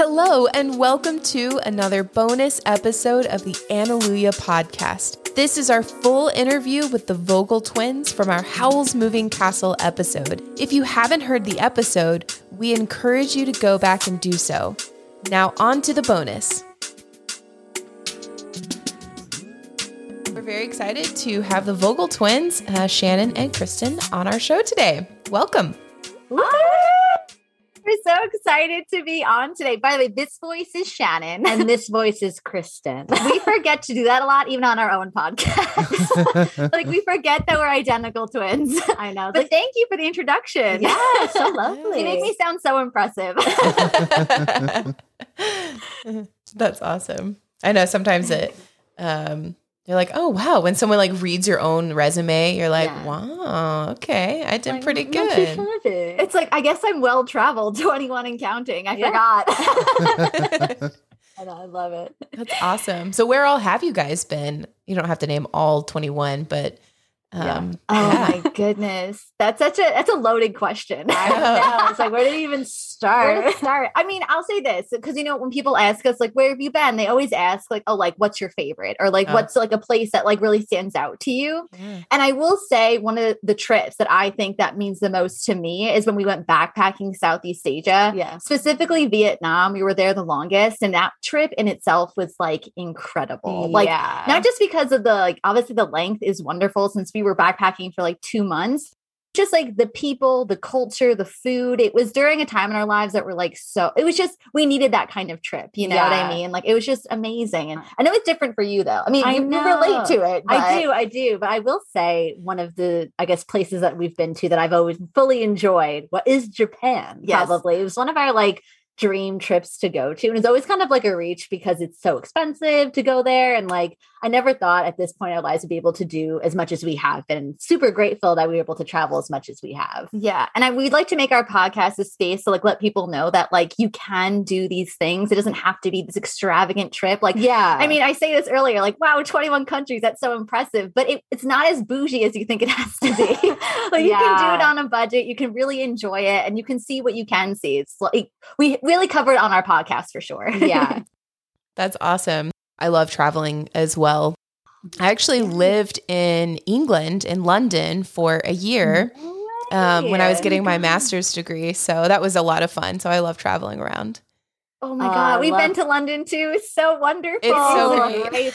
Hello, and welcome to another bonus episode of the Analuia podcast. This is our full interview with the Vogel twins from our Howl's Moving Castle episode. If you haven't heard the episode, we encourage you to go back and do so. Now, on to the bonus. We're very excited to have the Vogel twins, uh, Shannon and Kristen, on our show today. Welcome. So excited to be on today. By the way, this voice is Shannon. and this voice is Kristen. we forget to do that a lot, even on our own podcast. like we forget that we're identical twins. I know. But Like, thank you for the introduction. yeah, so lovely. You make me sound so impressive. That's awesome. I know sometimes it um you're like, oh wow, when someone like reads your own resume, you're like, Yeah. wow, okay, I did Like, pretty good. shabby. it's like I guess I'm well traveled, 21 and counting. I Yeah. forgot. I know, I love it. That's awesome. So where all have you guys been? You don't have to name all 21, but um Oh yeah. my goodness. That's such a that's a loaded question. I don't know. It's like, where did it even Where start? to start? I mean, I'll say this because you know when people ask us like, "Where have you been?" They always ask like, "Oh, like what's your favorite?" or like, Oh. "What's like a place that like really stands out to you?" Yeah. And I will say one of the trips that I think that means the most to me is when we went backpacking Southeast Asia, Yeah. specifically Vietnam. We were there the longest, and that trip in itself was like incredible. Like yeah. not just because of the like obviously the length is wonderful since we were backpacking for like two months just like the people the culture the food it was during a time in our lives that were like so it was just we needed that kind of trip you know what i mean like it was just amazing and uh. i know it's different for you though i mean I you, you relate to it I do, I do, but I will say one of the, I guess, places that we've been to that I've always fully enjoyed. What is Japan? Yes. Probably it was one of our like dream trips to go to, and it's always kind of like a reach because it's so expensive to go there, and like I never thought at this point in our lives would be able to do as much as we have. Been super grateful that we were able to travel as much as we have. Yeah. And I, we'd like to make our podcast a space to like let people know that like you can do these things. It doesn't have to be this extravagant trip. Like, Yeah, I mean, I say this earlier, like, wow, 21 countries, that's so impressive, but it, it's not as bougie as you think it has to be. like, you can do it on a budget, you can really enjoy it, and you can see what you can see. It's like we really covered on our podcast for sure. yeah, That's awesome. I love traveling as well. I actually lived in England in London for a year um, when I was getting my master's degree. So that was a lot of fun. So I love traveling around. oh my God. I We've been to London too. It's so wonderful. It's so Oh, great.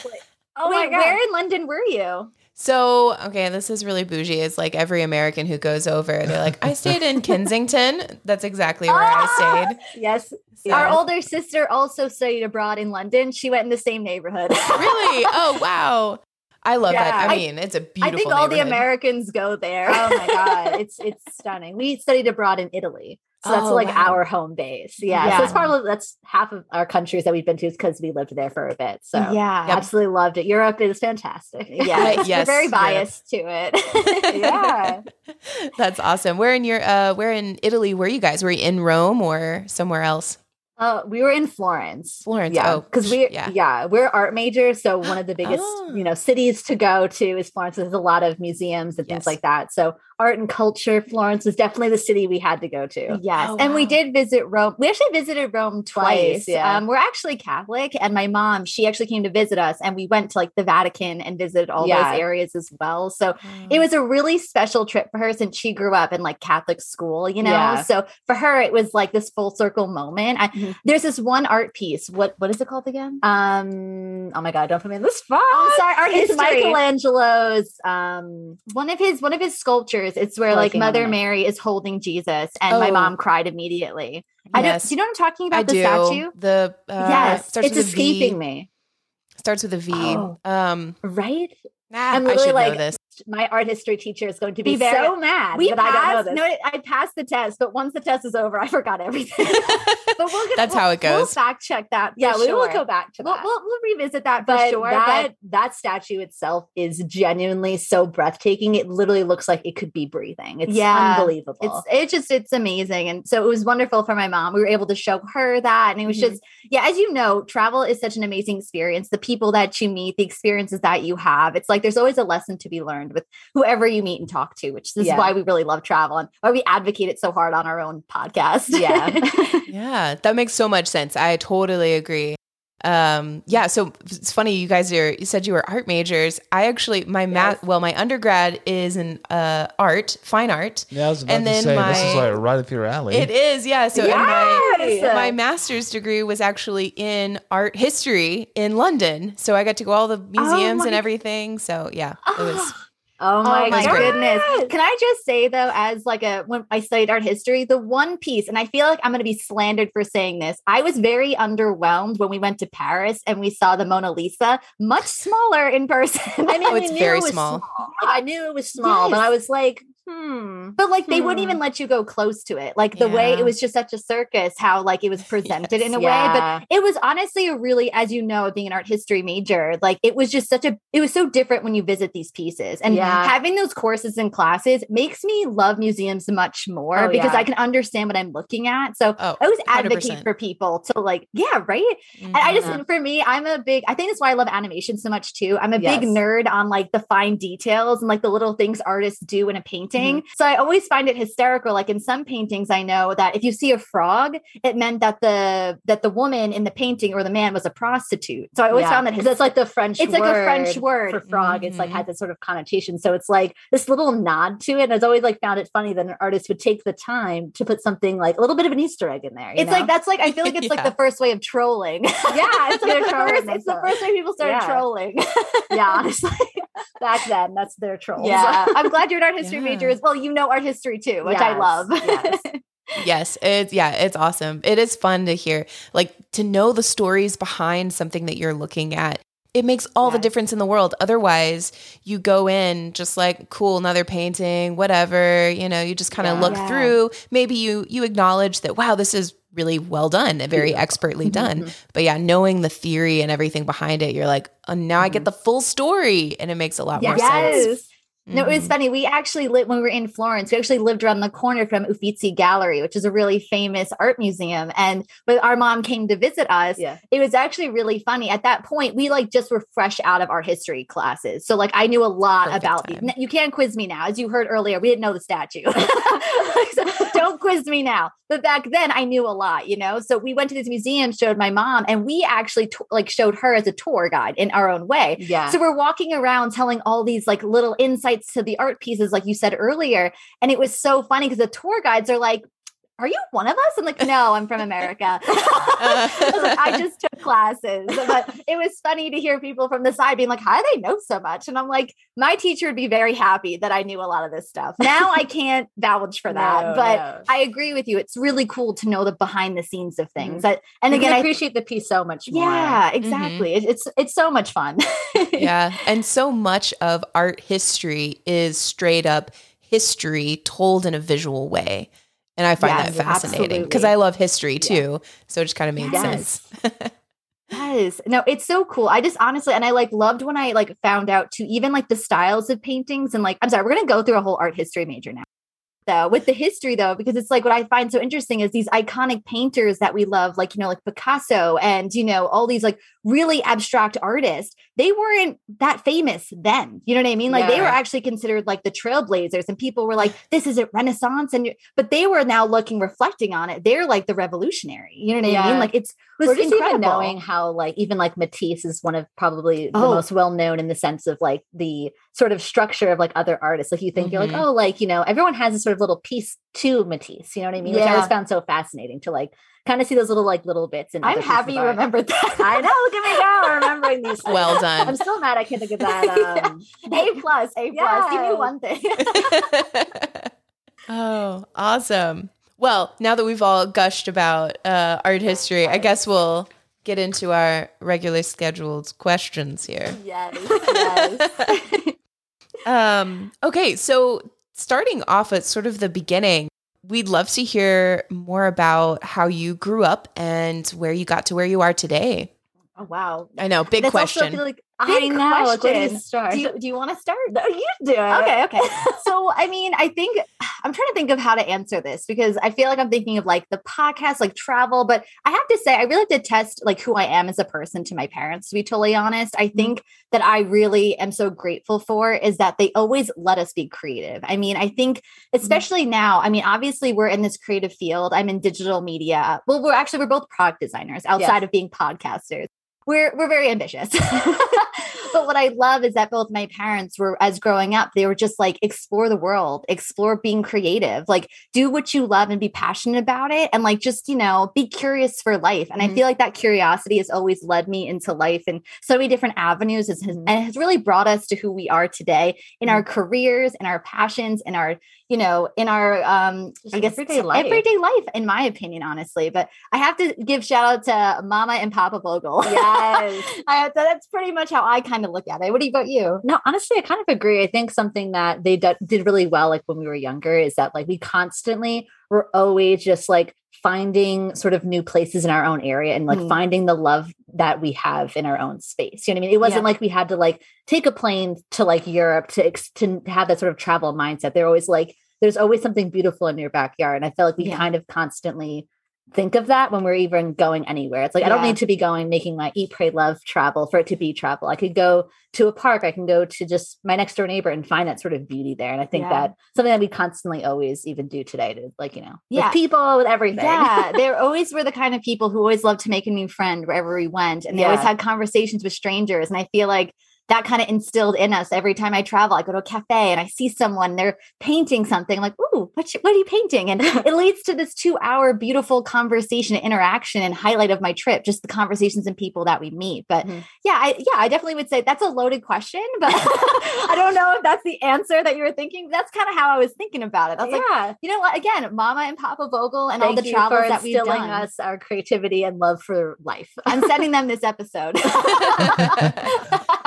Oh my God. where in London were you? So, okay, this is really bougie. It's like every American who goes over, they're like, I stayed in Kensington. That's exactly where I ah, stayed. yes, So- Our older sister also studied abroad in London. She went in the same neighborhood. Really? Oh, wow. I love that. Yeah, I I- mean, it's a beautiful I think all the. Americans go there. oh my god it's it's stunning we studied abroad in italy so that's Oh, like wow. our home base yeah, Yeah. so it's probably that's half of our countries that we've been to because we lived there for a bit so yeah. Yep. absolutely loved it europe is fantastic Yeah, Yes, we're very Europe. biased to it. Yeah. That's awesome. Where in your uh where in Italy were you guys? Were you in Rome or somewhere else? uh, we were in florence Florence. yeah Oh, because we yeah. yeah. we're art majors so one of the biggest Oh. you know cities to go to is florence there's a lot of museums and Yes. things like that so art and culture florence was definitely the city we had to go to Yes. Oh, and we did visit Rome. We actually visited Rome twice. Twice, yeah. Um, we're actually Catholic, and my mom, she actually came to visit us, and we went to like the Vatican and visited all Yeah. those areas as well. So it was a really special trip for her since she grew up in like Catholic school, you know. Yeah. So for her, it was like this full circle moment. I, Mhm. There's this one art piece. What what is it called again? um oh my god don't put me in this spot Oh, sorry, art it's history. michelangelo's um one of his one of his sculptures. It's where like Mother. Mary is holding Jesus, and my Oh. mom cried immediately. I don't. Do you know what I'm talking about? I the do. statue. The uh, Yes, it's with a V. escaping me Starts with a V. Oh. Um, right nah, I'm I literally should like- know this. My art history teacher is going to Be be, very- so mad We that I don't know passed. this. No, I passed the test, but once the test is over, I forgot everything. but we'll get, That's we'll- how it goes. We'll fact check that. yeah for we will go back to We'll, that we'll, we'll revisit that for but sure. that but that statue itself is genuinely so breathtaking it literally looks like it could be breathing it's Yeah. unbelievable it's it's just it's amazing and so it was wonderful for my mom we were able to show her that and it was Mhm. just yeah as you know travel is such an amazing experience the people that you meet the experiences that you have it's like there's always a lesson to be learned learned with whoever you meet and talk to, which is Yeah. why we really love travel and why we advocate it so hard on our own podcast. Yeah. Yeah, that makes so much sense. I totally agree. Um, yeah, so it's funny you guys are you said you were art majors. I actually my math well, my undergrad is in uh art, fine art. Yeah, I was about And to then say this is like right up your alley. It is, yeah. So and my my master's degree was actually in art history in London. So I got to go all the museums my- and everything. So yeah, it was Oh Oh my, my God. goodness. Can I just say though, as like a when I studied art history, the one piece, and I feel like I'm gonna be slandered for saying this. I was very underwhelmed when we went to Paris and we saw the Mona Lisa, much smaller in person. I mean, Oh, it's knew very it was small. Like, I knew it was small, but I was like, hmm. But like they wouldn't Hmm. even let you go close to it. Like the way it was just such a circus, how like it was presented in a way. But it was honestly a really, as you know, being an art history major, like it was just such a it was so different when you visit these pieces. And Yeah. having those courses and classes makes me love museums much more Oh, because yeah. I can understand what I'm looking at. So oh, I always advocate 100%. for people to like, yeah, right. And I just, Mhm. for me, I'm a big, I think that's why I love animation so much too. I'm a big nerd on like the fine details and like the little things artists do in a painting. Mm-hmm. So I always find it hysterical. Like in some paintings, I know that if you see a frog, it meant that the, that the woman in the painting or the man was a prostitute. So I always Yeah, found that that's like the French. it's like a French word. for frog. It's like Mhm. had this sort of connotation. So it's like this little nod to it. And I've always like found it funny that an artist would take the time to put something like a little bit of an Easter egg in there. you it's know? like that's like I feel like it's like the first way of trolling. yeah, it's like the first, it's the first way people started Yeah. trolling. yeah, honestly, back then that's their trolls. Yeah, I'm glad you're an art history Yeah. major as well. You know art history too, which I love. yes. Yes, it's yeah, it's awesome. It is fun to hear, like to know the stories behind something that you're looking at. It makes all the difference in the world. Otherwise, you go in just like cool, another painting, whatever. You know, you just kind of Yeah. look Yeah. through. Maybe you you acknowledge that wow, this is really well done, very expertly done. But yeah, knowing the theory and everything behind it, you're like, oh, now I get the full story, and it makes a lot more sense. yes. No, it was Mhm. funny. We actually lived when we were in Florence. We actually lived around the corner from Uffizi Gallery, which is a really famous art museum. And when our mom came to visit us, Yeah. it was actually really funny. At that point, we like just were fresh out of art history classes. So like I knew a lot Perfect about time. You can't quiz me now. As you heard earlier, we didn't know the statue. So don't quiz me now. But back then I knew a lot, you know? So we went to this museum, showed my mom, and we actually t- like showed her as a tour guide in our own way. Yeah. So we're walking around telling all these like little insights to the art pieces, like you said earlier. And it was so funny because the tour guides are like, are you one of us? I'm like, no, I'm from America. I, like, I just took classes. But it was funny to hear people from the side being like, how do they know so much? And I'm like, my teacher would be very happy that I knew a lot of this stuff. Now I can't vouch for that. No, but no. I agree with you. It's really cool to know the behind the scenes of things. Mhm. That, and You again, can I appreciate the piece so much more. yeah, exactly. It- it's it's so much fun. yeah. And so much of art history is straight up history told in a visual way. And I find Yes, that fascinating because. I love history too. So it just kind of made Yes. sense. Yes. No, it's so cool. I just honestly, and I like loved when I like found out to even like the styles of paintings and like, I'm sorry, we're going to go through a whole art history major now. Though with the history though, because it's like what I find so interesting is these iconic painters that we love, like, you know, like Picasso and, you know, all these like really abstract artists, they weren't that famous then. You know what I mean? Like they were actually considered like the trailblazers and people were like, this is a Renaissance. And, but they were now looking, reflecting on it. They're like the revolutionary. You know what I mean? Like it's, it was incredible. even knowing how like even like Matisse is one of probably the Oh. most well known in the sense of like the sort of structure of like other artists. Like you think you're Mhm. like, oh, like, you know, everyone has a sort of little piece to Matisse. You know what I mean? Which I always found so fascinating to like kind of see those little like little bits. And I'm happy you remembered that. I know. Look at me now remembering these. Things. Well done. I'm still mad I can't think of that. Um, A plus, A plus. Give me one thing. oh, awesome. Well, now that we've all gushed about uh, art history, I guess we'll get into our regularly scheduled questions here. yes, yes. Um, okay, so starting off at sort of the beginning, we'd love to hear more about how you grew up and where you got to where you are today. Oh wow. I know, big That's also, question. feel like I know. Like, where do you question. start? Do you, do you want to start? No, you do it. Okay, okay. so, I mean, I think I'm trying to think of how to answer this because I feel like I'm thinking of like the podcast, like travel, but I have to say, I really to test like who I am as a person to my parents, to be totally honest. I mm-hmm. think that I really am so grateful for is that they always let us be creative. I mean, I think, mm-hmm. especially now, I mean, obviously, we're in this creative field. I'm in digital media. Well, we're actually, we're both product designers outside Yes. of being podcasters we're we're very ambitious. but what I love is that both my parents were as growing up, they were just like explore the world, explore being creative, like do what you love and be passionate about it and like just, you know, be curious for life. And Mhm. I feel like that curiosity has always led me into life and so many different avenues It's- Mhm. and has really brought us to who we are today in our careers, in our passions, in our, you know, in our um Just I guess everyday life. everyday life, in my opinion, honestly. But I have to give shout out to Mama and Papa Vogel. Yes. I, that's pretty much how I kind of look at it. What about you? No, honestly, I kind of agree. I think something that they d- did really well, like when we were younger, is that like we constantly were always just like finding sort of new places in our own area and like Mm. finding the love that we have in our own space. You know what I mean? It wasn't Yeah. like we had to like take a plane to like Europe to ex- to have that sort of travel mindset. They're always like, there's always something beautiful in your backyard, and I feel like we Yeah. kind of constantly think of that when we're even going anywhere. It's like I don't need to be going making my eat, pray, love travel for it to be travel. I could go to a park. I can go to just my next door neighbor and find that sort of beauty there. And I think Yeah. that something that we constantly always even do today to like, you know, Yeah. with people, with everything. Yeah, they always were the kind of people who always loved to make a new friend wherever we went. And they always had conversations with strangers. And I feel like that kind of instilled in us every time I travel. I go to a cafe and I see someone, they're painting something. I'm like, ooh, what, you- what are you painting? And it leads to this two hour beautiful conversation, interaction, and highlight of my trip, just the conversations and people that we meet. But Mhm. yeah, I, yeah, I definitely would say that's a loaded question, but I don't know if that's the answer that you were thinking. That's kind of how I was thinking about it. I was like, you know what? Again, Mama and Papa Vogel and all Thank the you travels for that we've done. us our creativity and love for life. I'm sending them this episode.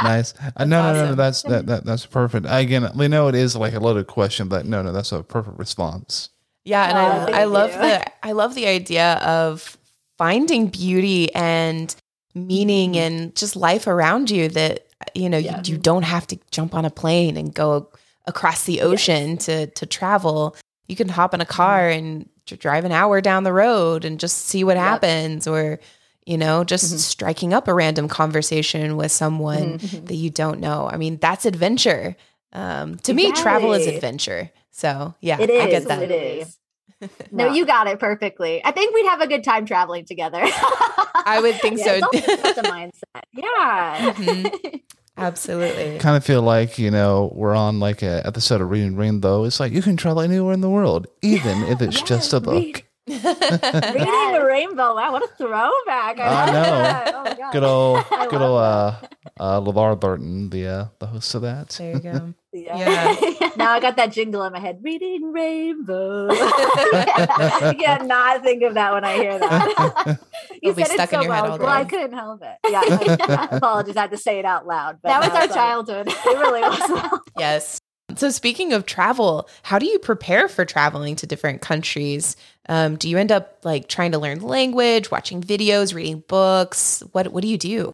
nice. Uh, no, no, no, no. That's that, that that's perfect. Again, we know it is like a loaded question, but no, no, that's a perfect response. Yeah, and Aw, I, thank I love you. the I love the idea of finding beauty and meaning and just life around you that you know Yeah. you, you don't have to jump on a plane and go across the ocean to to travel. You can hop in a car and drive an hour down the road and just see what Yep. happens or you know just Mhm. striking up a random conversation with someone Mhm. that you don't know. I mean, that's adventure. Um, to me, travel is adventure. So yeah, It is. I get that. It is. no, you got it perfectly. I think we'd have a good time traveling together. I would think Yeah, so. it's all about the mindset. Yeah. Mhm. Absolutely. Kind of feel like you know we're on like a episode of Reading Rainbow. It's like you can travel anywhere in the world, even if it's just a book. read- Reading the rainbow. Wow, what a throwback. I love know. that. Oh my God. Good old, I good old uh, uh, LeVar Burton, the uh, the host of that. There you go. Yeah. now I got that jingle in my head. Reading rainbow. I can't not think of that when I hear that. you It'll said stuck it in so your head well. all Well, I couldn't help it. Yeah, I, I apologize. I had to say it out loud. but that was now our it's childhood. It really was. Yes. So speaking of travel, how do you prepare for traveling to different countries? Um, do you end up like trying to learn the language, watching videos, reading books? What What do you do?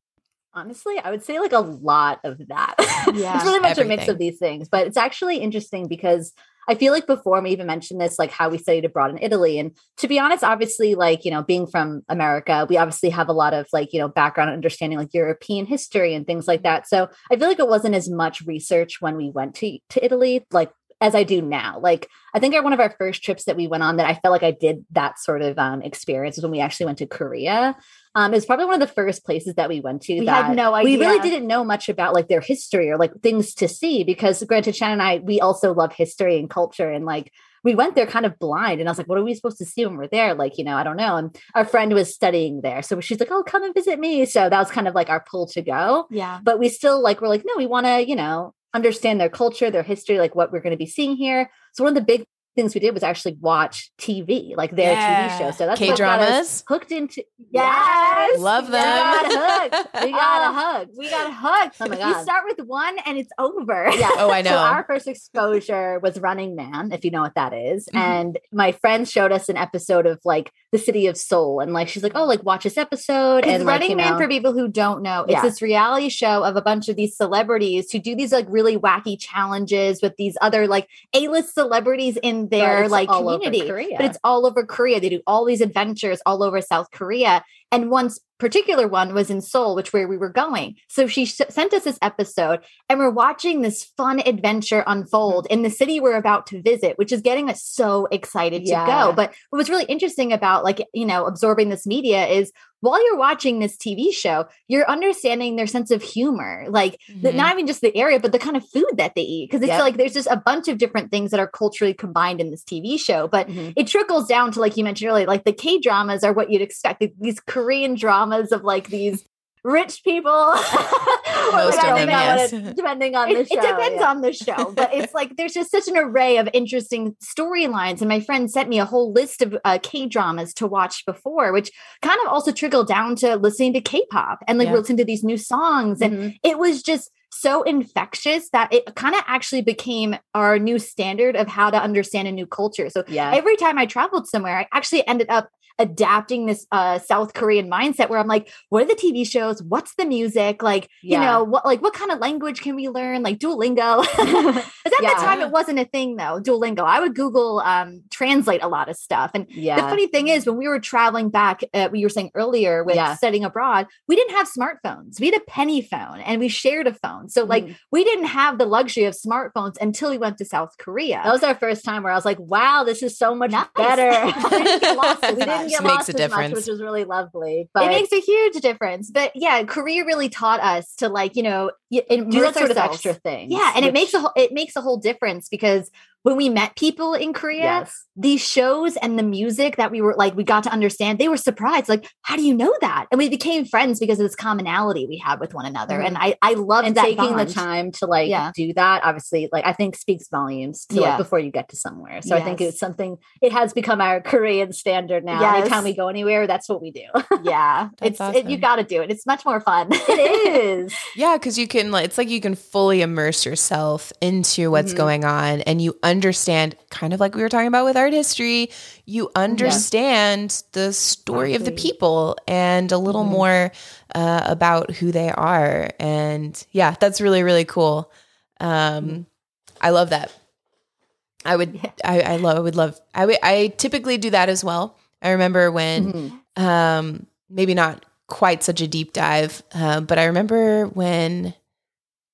Honestly, I would say like a lot of that. Yeah, it's really much a mix of these things, but it's actually interesting because I feel like before we even mentioned this, like how we studied abroad in Italy. And to be honest, obviously, like, you know, being from America, we obviously have a lot of like, you know, background understanding like European history and things like that. So I feel like it wasn't as much research when we went to, to Italy, like as I do now. Like I think our, one of our first trips that we went on that I felt like I did that sort of um, experience was when we actually went to Korea. Um, it was probably one of the first places that we went to We that had no idea. we really didn't know much about like their history or like things to see because granted Shannon and I we also love history and culture and like we went there kind of blind and I was like what are we supposed to see when we're there like you know I don't know and our friend was studying there so she's like oh come and visit me so that was kind of like our pull to go Yeah. but we still like we're like no we want to you know understand their culture their history like what we're going to be seeing here so one of the big things we did was actually watch TV like their TV show so that's K what got us dramas. hooked into Yes. Love them. we them. got hooked we got Oh, hooked We got hooked. Oh my You God. start with one and it's over. Yeah. Oh, I know. So our first exposure was Running Man, if you know what that is. Mhm. And my friends showed us an episode of like the city of Seoul. And like, she's like, oh, like watch this episode. It's and Running you Man know, for people who don't know. It's Yeah. this reality show of a bunch of these celebrities who do these like really wacky challenges with these other like A-list celebrities in their like community. But it's all over Korea. They do all these adventures all over South Korea. And one s- particular one was in Seoul, which where we were going. So she s- sent us this episode, and we're watching this fun adventure unfold in the city we're about to visit, which is getting us so excited Yeah. to go. But what was really interesting about like you know absorbing this media is while you're watching this TV show, you're understanding their sense of humor, like the- Mhm. not even just the area, but the kind of food that they eat. Because it's Yep. like there's just a bunch of different things that are culturally combined in this TV show. But Mhm. it trickles down to like you mentioned earlier, like the K dramas are what you'd expect. These Korean dramas of like these rich people. Most of depending them, on yes. depending on the it, show. it depends yeah. on the show, but it's like there's just such an array of interesting storylines. And my friend sent me a whole list of uh, K dramas to watch before, which kind of also trickled down to listening to K pop and like Yeah. listening to these new songs. And Mhm. it was just so infectious that it kind of actually became our new standard of how to understand a new culture. So yeah. every time I traveled somewhere, I actually ended up adapting this uh South Korean mindset where I'm like, what are the TV shows? What's the music? Like, you know, what like what kind of language can we learn? Like Duolingo. Because at Yeah. the time it wasn't a thing though, Duolingo. I would Google um translate a lot of stuff. And yeah. the funny thing is, when we were traveling back, uh, we were saying earlier with Yeah. studying abroad, we didn't have smartphones. We had a penny phone and we shared a phone. So, like, Mhm. we didn't have the luxury of smartphones until we went to South Korea. that was our first time where I was like, wow, this is so much Nice. better. We didn't get lost as we didn't get Makes lost a difference. much, which was really lovely. But it makes a huge difference. But yeah, Korea really taught us to like, you know, immerse do that sort of extra thing. Yeah, and it makes a whole, it makes a whole difference because when we met people in Korea, yes. these shows and the music that we were like we got to understand they were surprised like how do you know that? And we became friends because of this commonality we had with one another. And i i love and that taking the time to like Yeah. do that obviously like i think speaks volumes to Yeah. like before you get to somewhere. So i think it's something it has become our korean standard now. Yes. anytime we go anywhere that's what we do. Yeah. That's it's it, you got to do it. It's much more fun. It is. Yeah, because you can, like, it's like you can fully immerse yourself into what's Mhm. going on and you understand, kind of like we were talking about with art history, you understand the story of the people and a little Mhm. more uh, about who they are. And yeah, that's really, really cool. Um, I love that. I would, Yeah. I, I love, I would love, I would, I typically do that as well. I remember when Mhm. um maybe not quite such a deep dive uh, but i remember when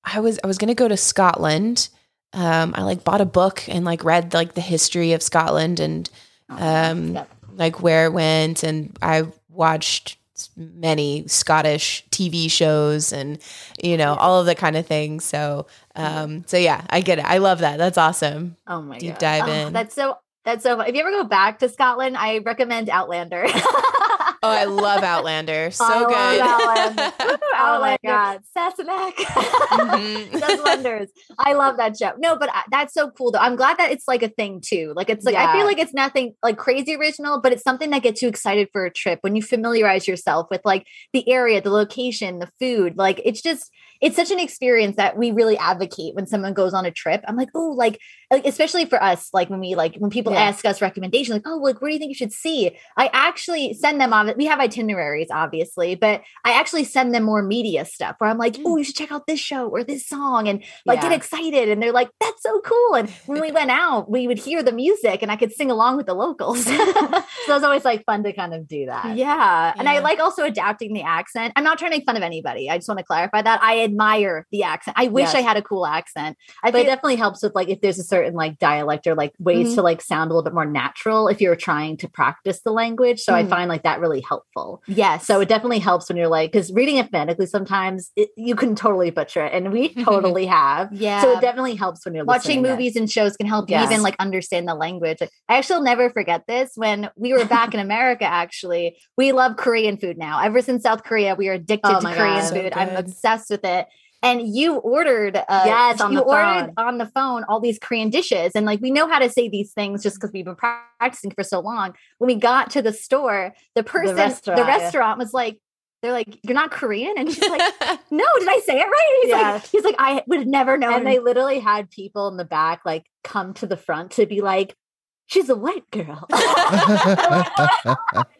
i was i was going to go to scotland um i like bought a book and like read like the history of scotland and um Yep. like where it went and i watched many scottish tv shows and you know all of the kind of things so um so yeah i get it i love that that's awesome oh my god. deep god dive Oh, in that's so that's so fun. if you ever go back to scotland i recommend outlander oh i love outlander so I love good Outlander. oh my god Sassenach. Mhm. does wonders. I love that show. No, but I, that's so cool though. I'm glad that it's like a thing too. Like it's like I feel like it's nothing like crazy original, but it's something that gets you excited for a trip when you familiarize yourself with like the area, the location, the food. Like it's just it's such an experience that we really advocate when someone goes on a trip. I'm like, oh, like like especially for us, like when we like when people Yeah. ask us recommendations, like, oh, like where do you think you should see? I actually send them on. We have itineraries, obviously, but I actually send them more media stuff where I'm like, oh, you should check out this show or this song, and like get excited. And they're like, that's so cool. And when we went out, we would hear the music, and I could sing along with the locals. so it's always like fun to kind of do that Yeah. And I like also adapting the accent. I'm not trying to make fun of anybody. I just want to clarify that. I admire the accent. I wish Yes. I had a cool accent. I but it definitely helps with like if there's a certain like dialect or like ways Mhm. to like sound a little bit more natural if you're trying to practice the language so i Mhm. find like that really helpful yes. so it definitely helps when you're like because reading it phonetically sometimes it, you can totally butcher it and we totally have yeah. so it definitely helps when you're watching movies and shows can help Yes. you even like understand the language. Like, I actually will never forget this when we were back in America. Actually, we love Korean food now. Ever since South Korea, we are addicted Oh to Korean God. So food. I'm obsessed with it. And you ordered, uh, Yes, on you the ordered phone. on the phone all these Korean dishes, and like we know how to say these things just because we've been practicing for so long. When we got to the store, the person, the restaurant, restaurant, yeah. was like, "They're like, you're not Korean," and she's like, "No, did I say it right?" He's Yeah. like, "He's like, I would have never known." and they literally had people in the back like come to the front to be like she's a white girl.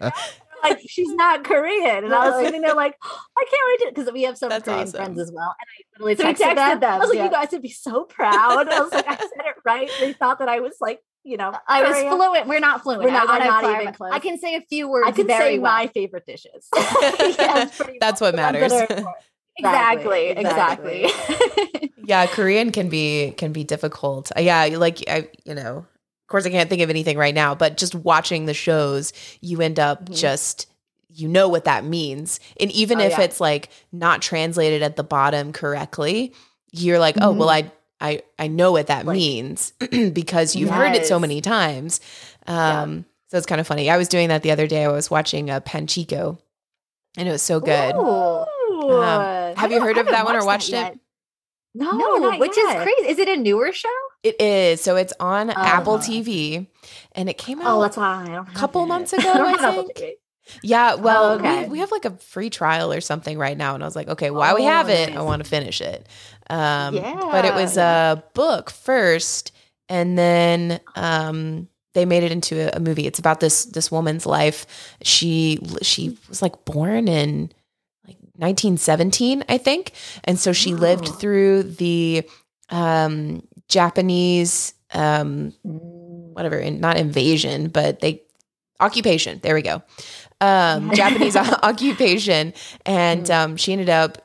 like she's not Korean. And I was sitting there like, I can't wait to because we have some That's Korean awesome. friends as well. And I literally So we texted, texted them, I was like, yeah. you guys would be so proud. I was like, I said it right. They thought that I was like, you know, I was Korean. fluent. We're not fluent. We're not- I wanna I'm not even close. I can say a few words. I can very say well. my favorite dishes. Yes, pretty That's much what the ones that matters. Exactly. Exactly, Exactly. yeah, Korean can be can be difficult. Uh, Yeah, like I, you know, of course I can't think of anything right now, but just watching the shows, you end up Mhm. just you know what that means. And even Oh, if yeah. it's like not translated at the bottom correctly, you're like, "Oh, well I I I know what that Like- means because you've heard it so many times." Um so it's kind of funny. I was doing that the other day. I was watching uh, Pachinko and it was so good. Ooh. Ooh. Um, have you heard of haven't that one or watched watched that it? No, No, not which yet. is crazy. Is it a newer show? It is. So it's on Apple Uh-huh. TV and it came out Oh, that's why I couple months ago, I I think. Yeah, well, okay. we, we have like a free trial or something right now, and I was like, okay, while we Oh, have it, I want to finish it. Um, but it was a book first, and then um, they made it into a, a movie. It's about this this woman's life. She she was like born in like 1917, I think, and so she lived through the um, Japanese. Um, Mm. whatever, in, not invasion, but they occupation. There we go. Um, Japanese occupation, and um, she ended up.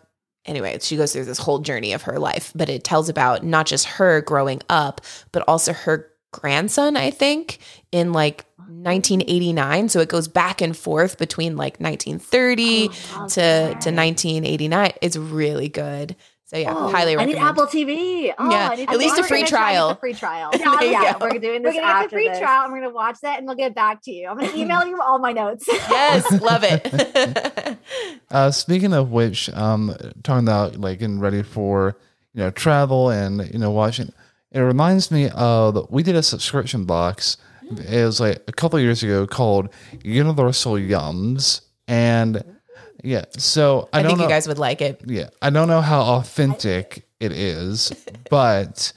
Anyway, she goes through this whole journey of her life, but it tells about not just her growing up, but also her grandson. I think in like 1989, so it goes back and forth between like 1930 Oh, to to 1989. It's really good. So yeah, Oh, highly recommend. I recommend. need Apple TV. Oh, Yeah, I need at least a watch free it. trial. A free trial. Yeah, There you yeah, go. we're doing this. We're gonna get the free this. trial. and We're gonna watch that, and we'll get back to you. I'm gonna email you all my notes. Yes, love it. Uh, speaking of which, um, talking about like getting ready for you know travel and you know watching, it reminds me of we did a subscription box. It was like a couple of years ago called Universal Yums, and yeah, so I, I, think know. you guys would like it. yeah, I don't know how authentic it is, but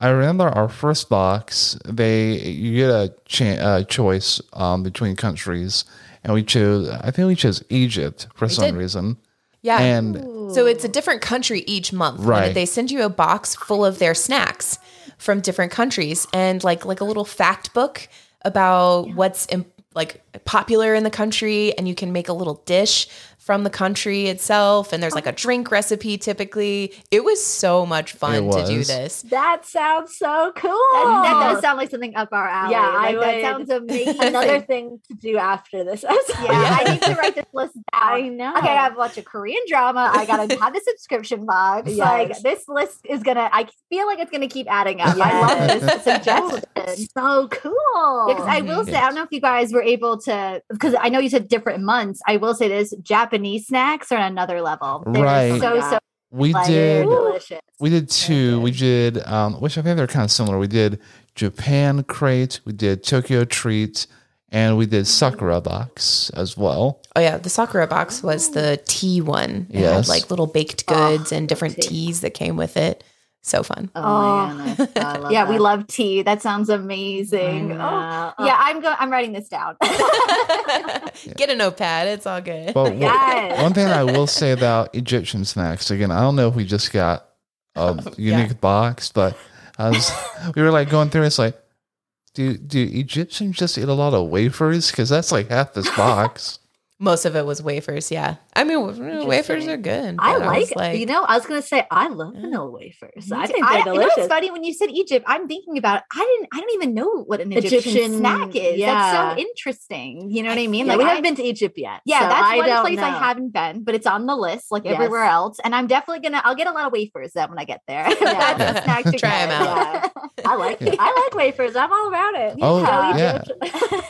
I remember our first box. They you get a cha- uh, choice um, between countries, and we chose. I think we chose Egypt for some did. reason. Yeah. And so it's a different country each month. and Right. They send you a box full of their snacks from different countries and like like a little fact book about what's im- like popular in the country and you can make a little dish from the country itself and there's like a drink recipe typically. It was so much fun to do this. That sounds so cool. That, that does sound like something up our alley. Yeah, I like, that sounds amazing. Another thing to do after this episode. Yeah, I need to write this list down. I know. Okay, I have to watch a Korean drama. I gotta have the subscription box. Like this list is gonna. I feel like it's gonna keep adding up. I love Yes. this suggestion. so cool. Because I will say, I don't know if you guys were able to, because I know you said different months. I will say this: Japanese snacks are on another level. They're Right. So so we like, did delicious. we did two. We did um, which I think they're kind of similar. We did Japan crate. We did Tokyo treat, and we did Sakura box as well. Oh yeah, the Sakura box was the tea one. It Yes. had like little baked Oh, goods and different tea. teas that came with it. So fun. Oh, Oh. my goodness. I love yeah, that. we love tea. That sounds I amazing. Oh, know. yeah, I'm going. I'm writing this down. Get a notepad. It's all good. But one- Yes. one thing I will say about Egyptian snacks again, I don't know if we just got a Yeah. unique box, but I was we were like going through. It's like, do do Egyptians just eat a lot of wafers? Because that's like half this box. Most of it was wafers. Yeah, I mean wafers are good. I like, was it. You know, I was gonna say I love Yeah. vanilla wafers. I think they're you know delicious. what's funny when you said Egypt? I'm thinking about. It. I didn't. I don't even know what an Egyptian, Egyptian- snack is. yeah. That's so interesting. You know what I mean? yeah, Like we I- haven't been to Egypt yet. Yeah, so that's I one don't place I haven't been, but it's on the list, like Yes. everywhere else. And I'm definitely gonna. I'll get a lot of wafers then when I get there. Yeah. That's snacks to Try 'em get. out. Yeah. I like Yeah. I like wafers. I'm all about it. Oh, Go yeah.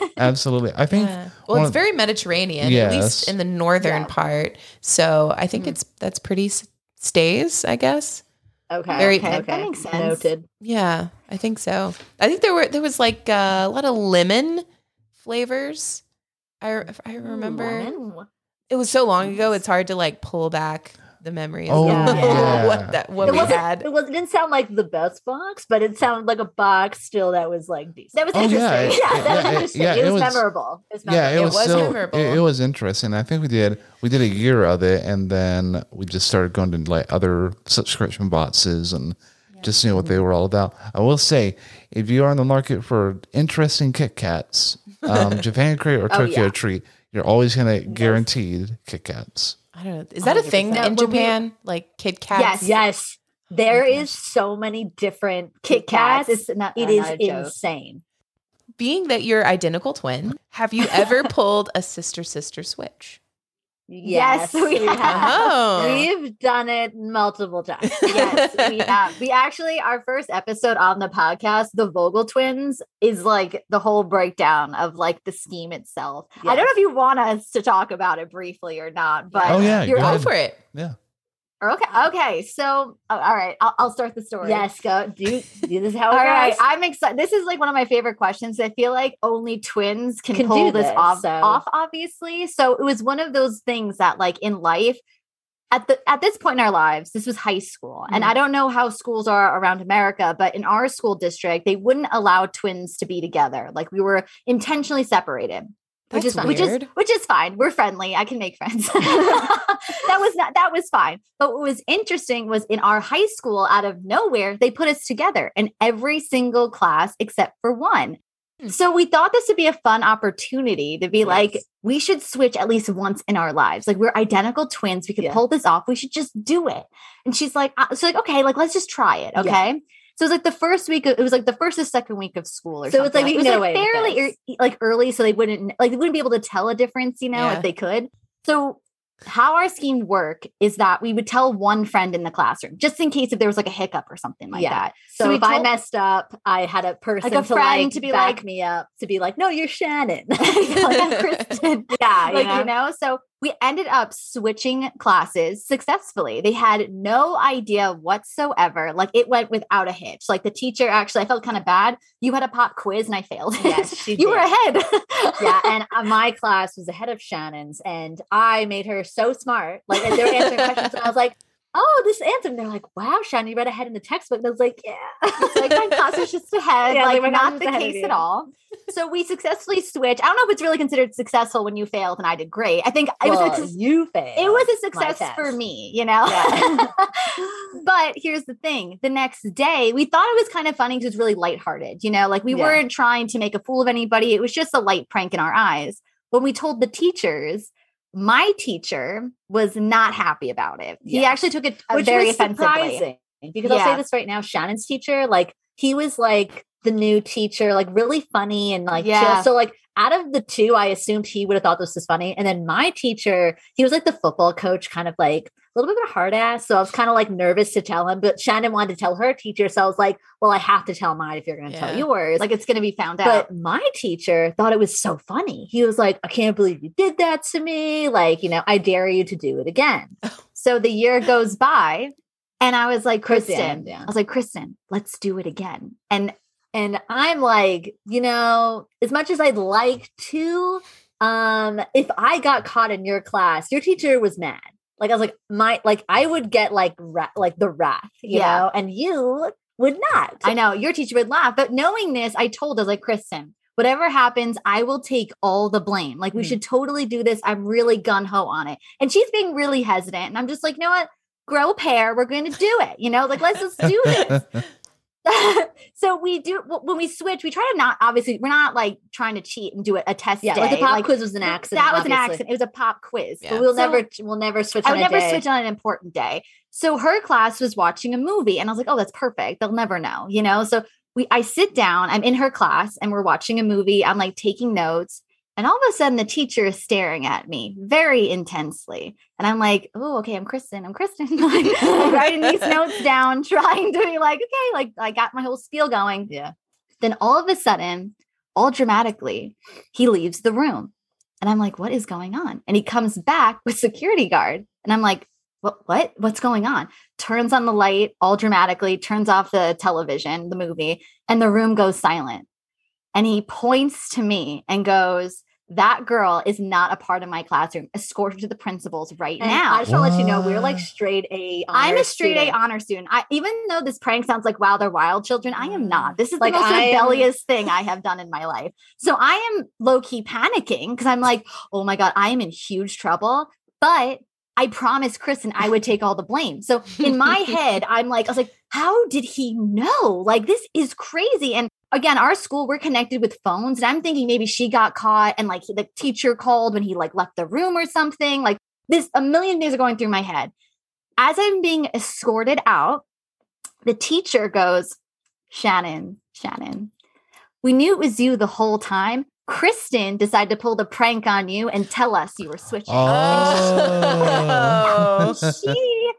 Absolutely, I think. Yeah. Well, it's very Mediterranean, at least in the northern Yeah. part. So I think Mhm. it's that's pretty s- stays. I guess. okay. Very- okay. That makes sense. Noted. Yeah, I think so. I think there were there was like uh, a lot of lemon flavors. I I remember Lemon? it was so long ago. It's hard to like pull back the memory Oh, of yeah. what that what it we wasn't, had. It, was, it didn't sound like the best box, but it sounded like a box still that was like decent. That was Oh, interesting. yeah, Yeah, it- that was interesting. yeah, it, it was, was- memorable. It was memorable. yeah, it memorable. was, was still memorable. It, it was interesting. I think we did we did a year of it, and then we just started going to like other subscription boxes and just seeing what they were all about. I will say, if you are in the market for interesting Kit Kats, um, Japan Crate or Oh, Tokyo yeah. Treat, you're always gonna guaranteed Kit Kats. I don't know. Is that a thing 100%. in No, when we- Japan? Like Kit Kats? Yes. Yes. There Okay. is so many different Kit Kit Kats. Kats. It's not, It are is not insane. Being that you're identical twin, have you ever pulled a sister sister switch? Yes, we have. Oh. We've done it multiple times. yes, we have. We actually, our first episode on the podcast, the Vogel twins, is like the whole breakdown of like the scheme itself. I don't know if you want us to talk about it briefly or not, but Oh yeah, you're go Go ahead. for it. Yeah. Okay. Okay, so oh, all right, I'll, I'll start the story. Yes, go do, do this how All right. I'm excited. This is like one of my favorite questions. I feel like only twins can, Can pull do this, this, off, so- off, obviously. So it was one of those things that, like in life, at the at this point in our lives, this was high school, and Mhm. I don't know how schools are around America, but in our school district, they wouldn't allow twins to be together. Like we were intentionally separated which is fine. Which is which is fine. We're friendly. I can make friends. that was not that was fine. But what was interesting was in our high school, out of nowhere, they put us together in every single class except for one. Hmm. So we thought this would be a fun opportunity to be Yes. like, we should switch at least once in our lives. Like we're identical twins. We could Yeah. pull this off. We should just do it. And she's like, uh, so like, okay, like let's just try it. Yeah. So it was like the first week. Of, it was like the first or second week of school, or So it's like something. it was like fairly ear- like early, so they wouldn't like they wouldn't be able to tell a difference, you know, Yeah. if they could. So how our scheme work is that we would tell one friend in the classroom just in case if there was like a hiccup or something like Yeah. that. So, we if I messed up, I had a person a to friend like to be back like- me up to be like, no, you're Shannon. like I'm Kristen. yeah, like you know? so we ended up switching classes successfully. They had no idea whatsoever. Like it went without a hitch. Like the teacher actually i felt kind of bad. You had a pop quiz and i failed Yes, she you were ahead. Yeah, and uh, my class was ahead of Shannon's, and I made her so smart. Like and they were answering questions, and I was like, "Oh, this answer." And they're like, "Wow, Shannon, you read ahead in the textbook." And I was like, "Yeah." It's like my class was just ahead, Yeah, like like, not the case at all. So we successfully switched. I don't know if it's really considered successful when you failed and I did great. I think it was Well, a you failed. it was a success for me, you know. Yeah. but here's the thing: the next day, we thought it was kind of funny because it was really lighthearted. You know, like we Yeah. weren't trying to make a fool of anybody. It was just a light prank in our eyes. When we told the teachers, my teacher was not happy about it. He actually took it uh, which very was offensively. surprising because I'll say this right now: Shannon's teacher, like he was like the new teacher, like really funny and like Yeah. chill. So like out of the two, I assumed he would have thought this was funny, and then my teacher, he was like the football coach, kind of like little bit of a hard ass. So I was kind of like nervous to tell him, but Shannon wanted to tell her teacher, so I was like, well, I have to tell mine if you're going to Yeah. tell yours. Like it's going to be found out. But my teacher thought it was so funny. He was like, I can't believe you did that to me. Like, you know, I dare you to do it again. So the year goes by, and I was like, the Kristen, yeah. I was like, Kristen, let's do it again. And And I'm like, you know, as much as I'd like to, um, if I got caught in your class, your teacher was mad. Like I was like, my like I would get like ra- like the wrath, you Yeah. know, and you would not. I know your teacher would laugh, but knowing this, I told her, like, Kristen, whatever happens, I will take all the blame. Like, we Mhm. should totally do this. I'm really gun ho on it. And she's being really hesitant. And I'm just like, you know what? Grow a pair. We're going to do it. You know, like, let's just do this. so we do when we switch, we try to not obviously we're not like trying to cheat and do a, a test yeah, day. like the pop quiz was an accident. That was an accident. It was a pop quiz. Yeah. But we'll So- never we'll never switch I would never day. switch on an important day. So her class was watching a movie, and I was like, "Oh, that's perfect. They'll never know," you know. So we, I sit down. I'm in her class, and we're watching a movie. I'm like taking notes, and all of a sudden, the teacher is staring at me very intensely, and I'm like, "Oh, okay. I'm Kristen. I'm Kristen." like, I'm writing these notes down, trying to be like, "Okay," like I got my whole spiel going. Yeah. Then all of a sudden, all dramatically, he leaves the room. And I'm like, what is going on? And he comes back with security guard. And I'm like, what what? What's going on? Turns on the light all dramatically, turns off the television, the movie, and the room goes silent. And he points to me and goes, that girl is not a part of my classroom. Escort her to the principal's right And now. I just want to let you know we're like What? straight A. I'm a straight A honor student. I, even though this prank sounds like wow, they're wild children, I am not. This is Like, the most I am- rebellious thing I have done in my life. So I am low key panicking because I'm like, oh my god, I am in huge trouble. But I promised Kristen I would take all the blame. So in my head, I'm like, I was like, how did he know? Like this is crazy. And again, our school we're connected with phones, and I'm thinking maybe she got caught and like the teacher called when he like left the room or something. Like this, a million things are going through my head as I'm being escorted out, the teacher goes, Shannon, Shannon, we knew it was you the whole time. Kristen decided to pull the prank on you and tell us you were switching. Oh. she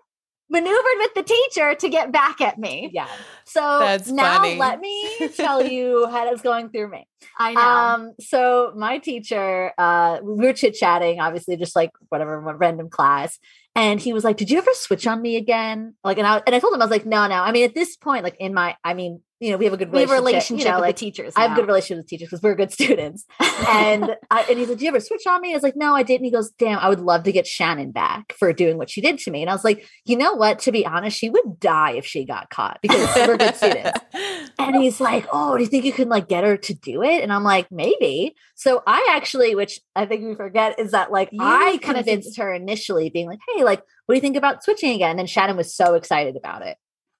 maneuvered with the teacher to get back at me. Yeah. So That's now funny. let me tell you how that's going through me. I know. Um, so my teacher, uh, we were chit chatting, obviously, just like whatever, one random class. And he was like, Did you ever switch on me again? Like, and I and I told him, I was like, no, no. I mean, at this point, like in my, I mean, you know, we have a good we have a relationship. relationship you know, with like, the teachers. I have a good relationship with teachers because we're good students. And I, and he's like, "Do you ever switch on me?" I was like, "No, I didn't." He goes, "Damn, I would love to get Shannon back for doing what she did to me." And I was like, "You know what? To be honest, she would die if she got caught because we're good students." And he's like, "Oh, do you think you can like get her to do it?" And I'm like, "Maybe." So I actually, which I think we forget, is that like You I convinced her initially, being like, "Hey, like, what do you think about switching again?" And then Shannon was so excited about it.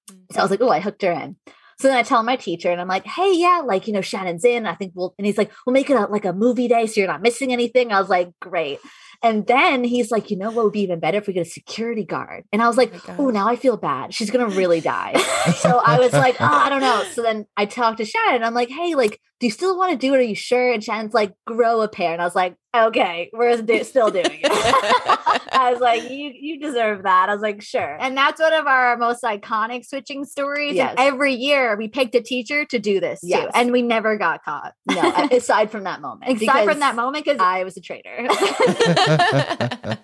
So I was mm-hmm. like, oh, I hooked her in. So then I tell my teacher and I'm like, hey, yeah, like, you know, Shannon's in. I think we'll, and he's like, we'll make it a, like a movie day so you're not missing anything. I was like, great. And then he's like, you know what would be even better if we get a security guard? And I was like, oh, oh gosh. now I feel bad. She's going to really die. so I was like, oh, I don't know. So then I talked to Shannon. I'm like, hey, like, do you still want to do it? Are you sure? And Shannon's like, grow a pair. And I was like, okay, we're do- still doing it. I was like, you you deserve that. I was like, sure. And that's one of our most iconic switching stories. Yes. And every year we picked a teacher to do this too. And we never got caught. No, aside from that moment. Aside from that moment, because I was a traitor.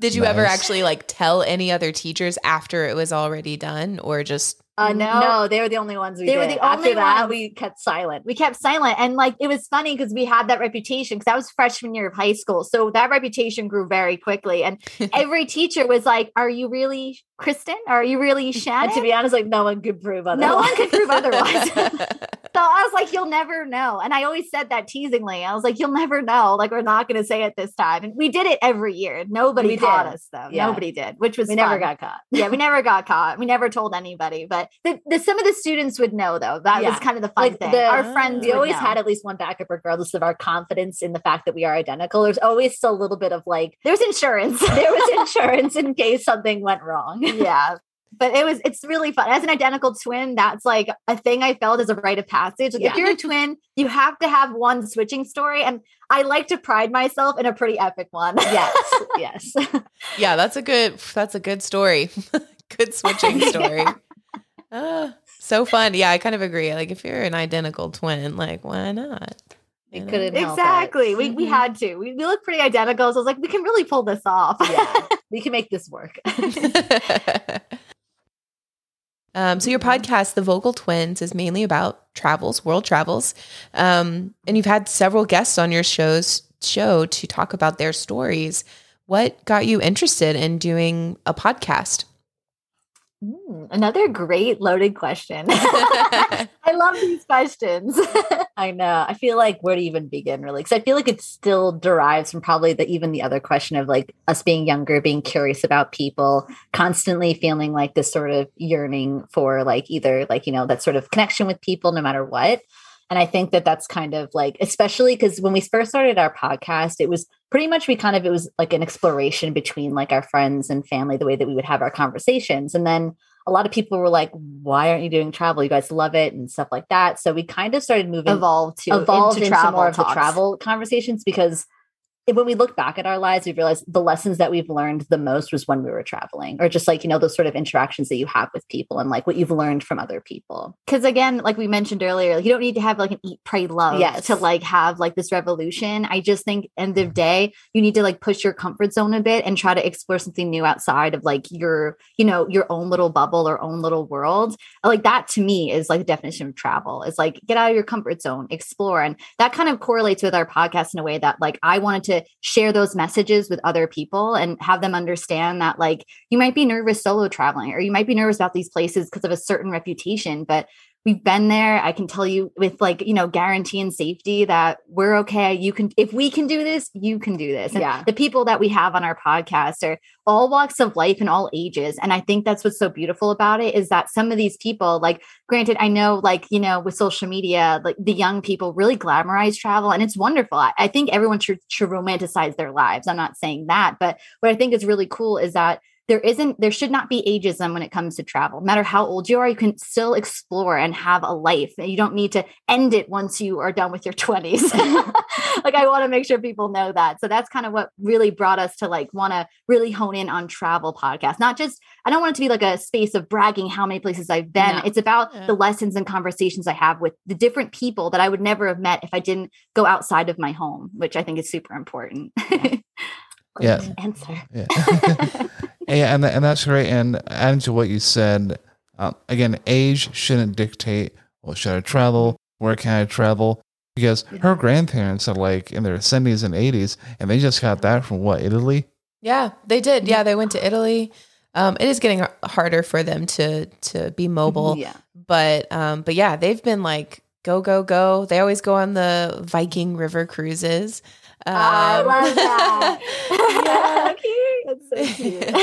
Did you ever actually like tell any other teachers after it was already done or just uh, no, no, they were the only ones we They were did. the After only that, ones. we kept silent. we kept silent. And like it was funny because we had that reputation because that was freshman year of high school. So that reputation grew very quickly. And every teacher was like, Are you really Kristen? Are you really Shannon? And to be honest, like no one could prove otherwise. no one could prove otherwise. So I was like, you'll never know. And I always said that teasingly. I was like, you'll never know. Like, we're not going to say it this time. And we did it every year. Nobody We caught did. us, though. Yeah. Nobody did, which was we never got caught. Yeah, we never got caught. We never told anybody. But the, the some of the students would know, though. That was kind of the fun Like, thing. the- Our friends We always know. had at least one backup, regardless of our confidence in the fact that we are identical. There's always still a little bit of like There's insurance. there was insurance in case something went wrong. yeah. But it was, it's really fun. As an identical twin, that's like a thing I felt as a rite of passage. Like, Yeah. if you're a twin, you have to have one switching story. And I like to pride myself in a pretty epic one. yes, yes. Yeah, that's a good that's a good story. good switching story. Ah, so fun. Yeah, I kind of agree. Like if you're an identical twin, like why not? We You know? couldn't help it. Exactly. We, we Mhm. had to. We, we look pretty identical. So I was like, we can really pull this off. Yeah, we can make this work. um, so your podcast, The Vogel Twins, is mainly about travels, world travels, um, and you've had several guests on your shows show to talk about their stories. What got you interested in doing a podcast? Mm, another great loaded question. I love these questions. I know. I feel like where to even begin, really, because I feel like it still derives from probably the even the other question of like us being younger, being curious about people, constantly feeling like this sort of yearning for like either like you know that sort of connection with people, no matter what. And I think that that's kind of like, especially because when we first started our podcast, it was pretty much we kind of it was like an exploration between like our friends and family, the way that we would have our conversations, and then a lot of people were like, "Why aren't you doing travel? You guys love it and stuff like that." So we kind of started moving Evolved to evolved into into, travel more of the travel conversations because when we look back at our lives, we realize the lessons that we've learned the most was when we were traveling, or just like, you know, those sort of interactions that you have with people and like what you've learned from other people. Cause again, like we mentioned earlier, you don't need to have like an eat, pray, love Yes. to like have like this revolution. I just think end of mm. day, you need to like push your comfort zone a bit and try to explore something new outside of like your, you know, your own little bubble or own little world. Like that to me is like the definition of travel. It's like get out of your comfort zone, explore. And that kind of correlates with our podcast in a way that like I wanted to share those messages with other people and have them understand that like you might be nervous solo traveling or you might be nervous about these places because of a certain reputation, but we've been there. I can tell you with like, you know, guarantee and safety that we're okay. You can, if we can do this, you can do this. And Yeah. the people that we have on our podcast are all walks of life and all ages. And I think that's what's so beautiful about it is that some of these people, like, granted, I know, like, you know, with social media, like the young people really glamorize travel and it's wonderful. I, I think everyone should, should romanticize their lives. I'm not saying that, but what I think is really cool is that there isn't there should not be ageism when it comes to travel. No matter how old you are you can still explore and have a life. You don't need to end it once you are done with your 20s like i want to make sure people know that. So that's kind of what really brought us to like want to really hone in on travel podcast not just i don't want it to be like a space of bragging how many places i've been. No. it's about Yeah. the lessons and conversations i have with the different people that i would never have met if i didn't go outside of my home which i think is super important. Yeah. Great answer Yeah. yeah, and, and that's great. And adding to what you said, um, again, age shouldn't dictate, well, should I travel? Where can I travel? Because her grandparents are like in their 70s and 80s, and they just got that from what, Italy? Yeah, they did. Yeah, they went to Italy. Um, it is getting harder for them to to be mobile, Yeah. but um, but yeah, they've been like go go go. They always go on the Viking River cruises. I Um, love that. That's so cute.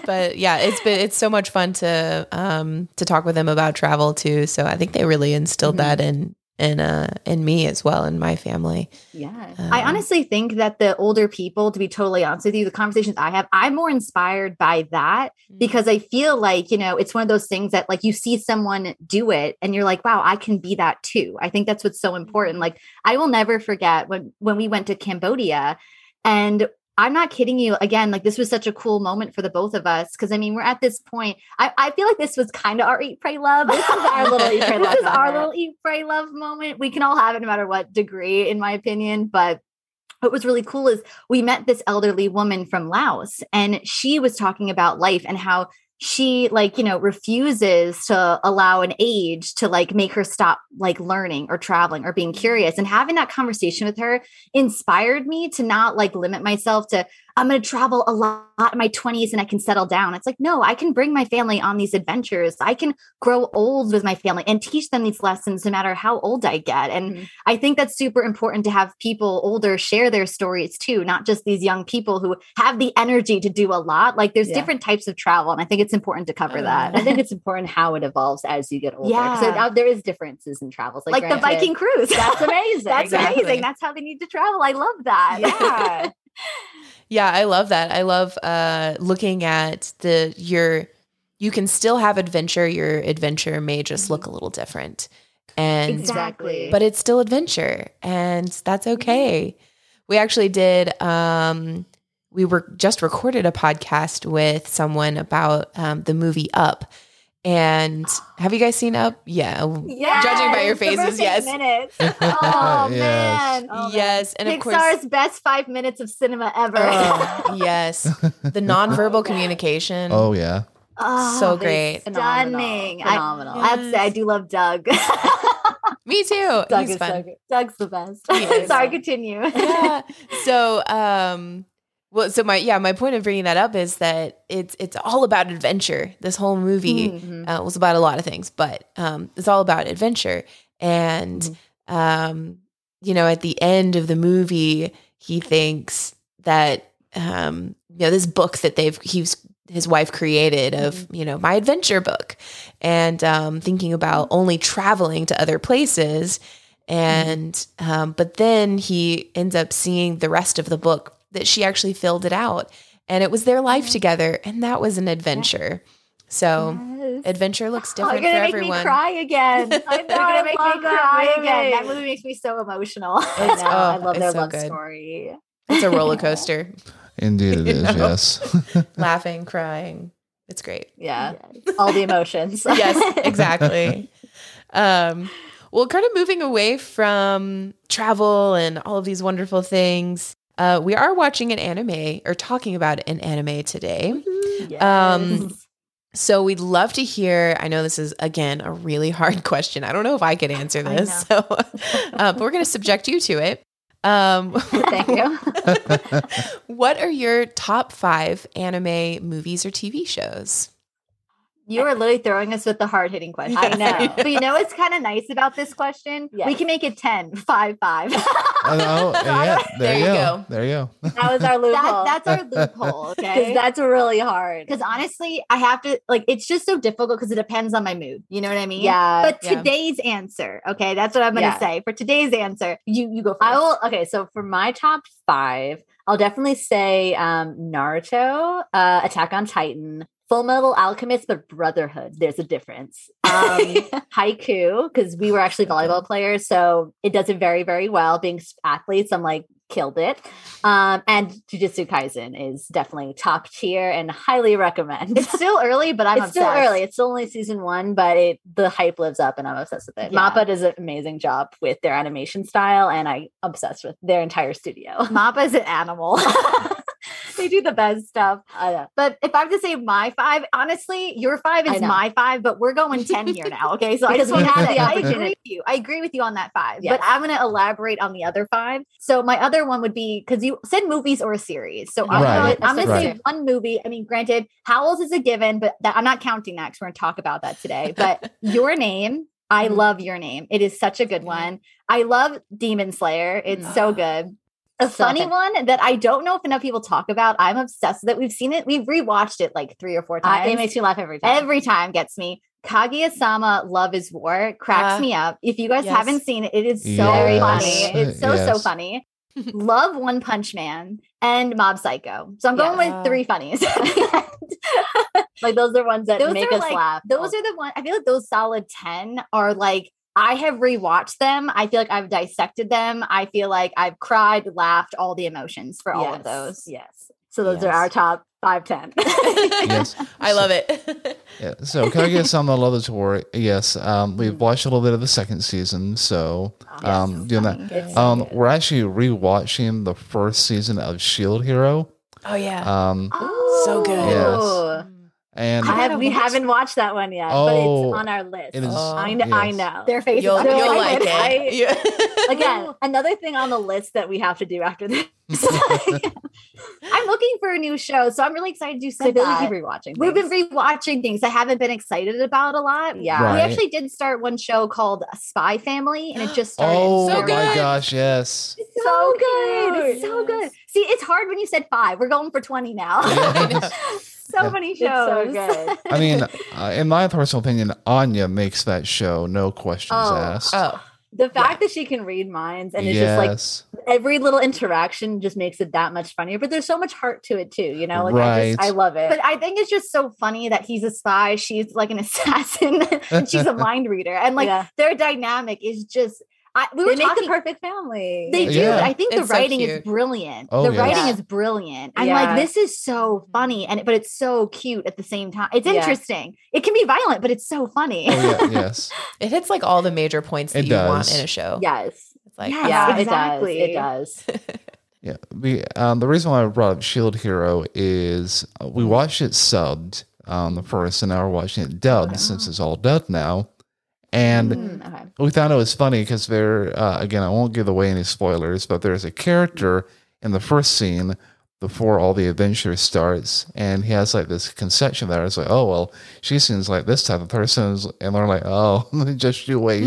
but yeah, it's been it's so much fun to um to talk with them about travel too. So I think they really instilled Mm-hmm. that in in uh in me as well in my family. yeah. I Um, honestly think that the older people, to be totally honest with you, the conversations I have, I'm more inspired by that because I feel like, you know, it's one of those things that like you see someone do it and you're like, wow, I can be that too. I think that's what's so important. Like I will never forget when when we went to Cambodia and I'm not kidding you. Again, like this was such a cool moment for the both of us. Cause I mean, we're at this point. I, I feel like this was kind of our eat pray love. This is our little eat pray love. This is our little eat pray love moment. We can all have it no matter what degree, in my opinion. But what was really cool is we met this elderly woman from Laos and she was talking about life and how she like you know refuses to allow an age to like make her stop like learning or traveling or being mm-hmm. curious. And having that conversation with her inspired me to not like limit myself to i'm going to travel a lot in my 20s and i can settle down it's like no i can bring my family on these adventures i can grow old with my family and teach them these lessons no matter how old i get and Mhm. I think that's super important to have people older share their stories too, not just these young people who have the energy to do a lot. Like there's Yeah. different types of travel, and I think it's important to cover Uh, that. I think it's important how it evolves as you get older. Yeah. So there is differences in travels. Like, the granted, Viking cruise. That's amazing. That's Exactly. amazing. That's how they need to travel. I love that. Yeah. Yeah, I love that. I love uh looking at the your you can still have adventure. Your adventure may just look a little different. And Exactly. but it's still adventure and that's okay. We actually did um we were just recorded a podcast with someone about um the movie Up. And have you guys seen Up? Yeah. Yes, Judging by your faces, perfect yes. Minutes. Oh Yes. man. Oh, man. yes, and of course Pixar's best five minutes of cinema ever. Oh, yes. The nonverbal communication. Oh, yeah. Oh, So they great. Stunning. I, Phenomenal. I have to say, I do love Doug. Me too. Doug He's is fun. so. Doug's the best. Sorry, continue. yeah. So, um, well, so my yeah, my point of bringing that up is that it's it's all about adventure. This whole movie Mhm. uh, was about a lot of things, but um, it's all about adventure. And Mhm. um, you know, at the end of the movie, he thinks that um, you know this book that they've he's his wife created of you know my adventure book, and um, thinking about only traveling to other places. And um, but then he ends up seeing the rest of the book that she actually filled it out, and it was their life together, and that was an adventure. So Yes. adventure looks Oh, different you're gonna for make everyone. me cry again. I you're gonna I make love me cry movie. again. That movie makes me so emotional. I know. I oh, love it's their so love good. story. It's a roller coaster. Indeed, it is. Know? Yes. Laughing, crying. It's great. Yeah. All the emotions. yes, exactly. Um, well, kind of moving away from travel and all of these wonderful things, uh, we are watching an anime or talking about an anime today. Um, So we'd love to hear. I know this is again a really hard question. I don't know if I could answer this, so uh, but we're going to subject you to it. Um, Thank you. what are your top five anime movies or TV shows? You are literally throwing us with the hard hitting question. I know. but you know what's kind of nice about this question? We can make it 10, 5, 5. Oh, yeah. There, There you you go. go. There you go. that was our loophole. That, that's our loophole. because Okay. that's really hard. Because honestly, I have to like it's just so difficult because it depends on my mood. You know what I mean? Yeah. But Yeah. today's answer, okay, that's what I'm gonna Yeah. say. For today's answer, you you go first. I will. Okay, so for my top five, I'll definitely say um, Naruto, uh, Attack on Titan, Full Metal Alchemist, but Brotherhood. There's a difference. Um, Haikyuu, because we were actually volleyball players, so it does it very, very well. Being athletes, I'm like killed it. Um, and Jujutsu Kaisen is definitely top tier and highly recommend. it's still early, but I'm it's still early. It's still only season one, but it the hype lives up, and I'm obsessed with it. Yeah. Mappa does an amazing job with their animation style, and I'm obsessed with their entire studio. Mappa's an animal. They do the best stuff. But if I have to say my five, honestly, your five is my five, but we're going 10 here now. Okay. So I just want to have say the I agree with you. I agree with you on that five, Yes. but I'm going to elaborate on the other five. So my other one would be because you said movies or a series. So I'm Right. going to I'm going to say one movie. I mean, granted, Howl's is a given, but that, I'm not counting that because we're going to talk about that today. But your name, I Mhm. love your name. It is such a good Mhm. one. I love Demon Slayer. It's so good. A So funny good. one that I don't know if enough people talk about. I'm obsessed with it. We've seen it. We've rewatched it like three or four Uh, times. it makes me laugh every time. Every time gets me. Kaguya-sama Love is War cracks Uh, me up. If you guys yes. haven't seen it, it is so Yes. funny. It's so so funny. Love One Punch Man and Mob Psycho. So I'm going Yeah. with three funnies. like those are ones that those make are us like laugh. those are the one I feel like those solid 10 are like I have rewatched them. I feel like I've dissected them. I feel like I've cried, laughed, all the emotions for all of those. Yes. So those Yes. are our top five, ten. Yes. I love it. Yeah. So Kaguya-sama I Love is War. Yes. Um, we've watched a little bit of the second season. So um, doing that. Good. Um, we're actually rewatching the first season of Shield Hero. oh yeah. Um, So good. Yes. And I have, we watch haven't watched that one yet, Oh, but it's oh. on our list. it is- Oh, I know. I know. Their faces. You'll, I'm you'll I like could- I- Yeah. Again, another thing on the list that we have to do after this. I'm looking for a new show, so I'm really excited to do So I that. we keep rewatching. We've been rewatching things I haven't been excited about a lot. Yeah. Right. We actually did start one show called Spy Family, and it just started. oh So my good. gosh, yes. It's so good. It's cute. so good. See, it's hard when you said five. We're going for 20 now. So Yeah. many It's so shows. good. I mean, uh, in my personal opinion, Anya makes that show, no questions Oh. asked. Oh, The fact that she can read minds and it's yes. just like every little interaction just makes it that much funnier. But there's so much heart to it too, you know? Like I just Right. I love it. But I think it's just so funny that he's a spy, she's like an assassin, and she's a mind reader. And like Yeah. their dynamic is just I we were make talking the perfect family. They do. Yeah. I think the It's so writing is brilliant. Oh, the yes. writing Yeah. is brilliant. I'm Yeah. like, this is so funny, and but it's so cute at the same time. It's Yeah. interesting. It can be violent, but it's so funny. Oh, yeah, yes. it hits like all the major points that It you want in a show. yes. It's like Yes, yeah, exactly. it does. It does. Yeah. We, um, the reason why I brought up Shield Hero is uh, we watched it subbed um, the first, and now we're watching it dubbed since it's all dubbed now. And Mm, okay. we thought it was funny because there, uh, again, I won't give away any spoilers, but there's a character in the first scene before all the adventure starts, and he has like this conception that it's like, oh well, she seems like this type of person, and they're like, oh, just you wait,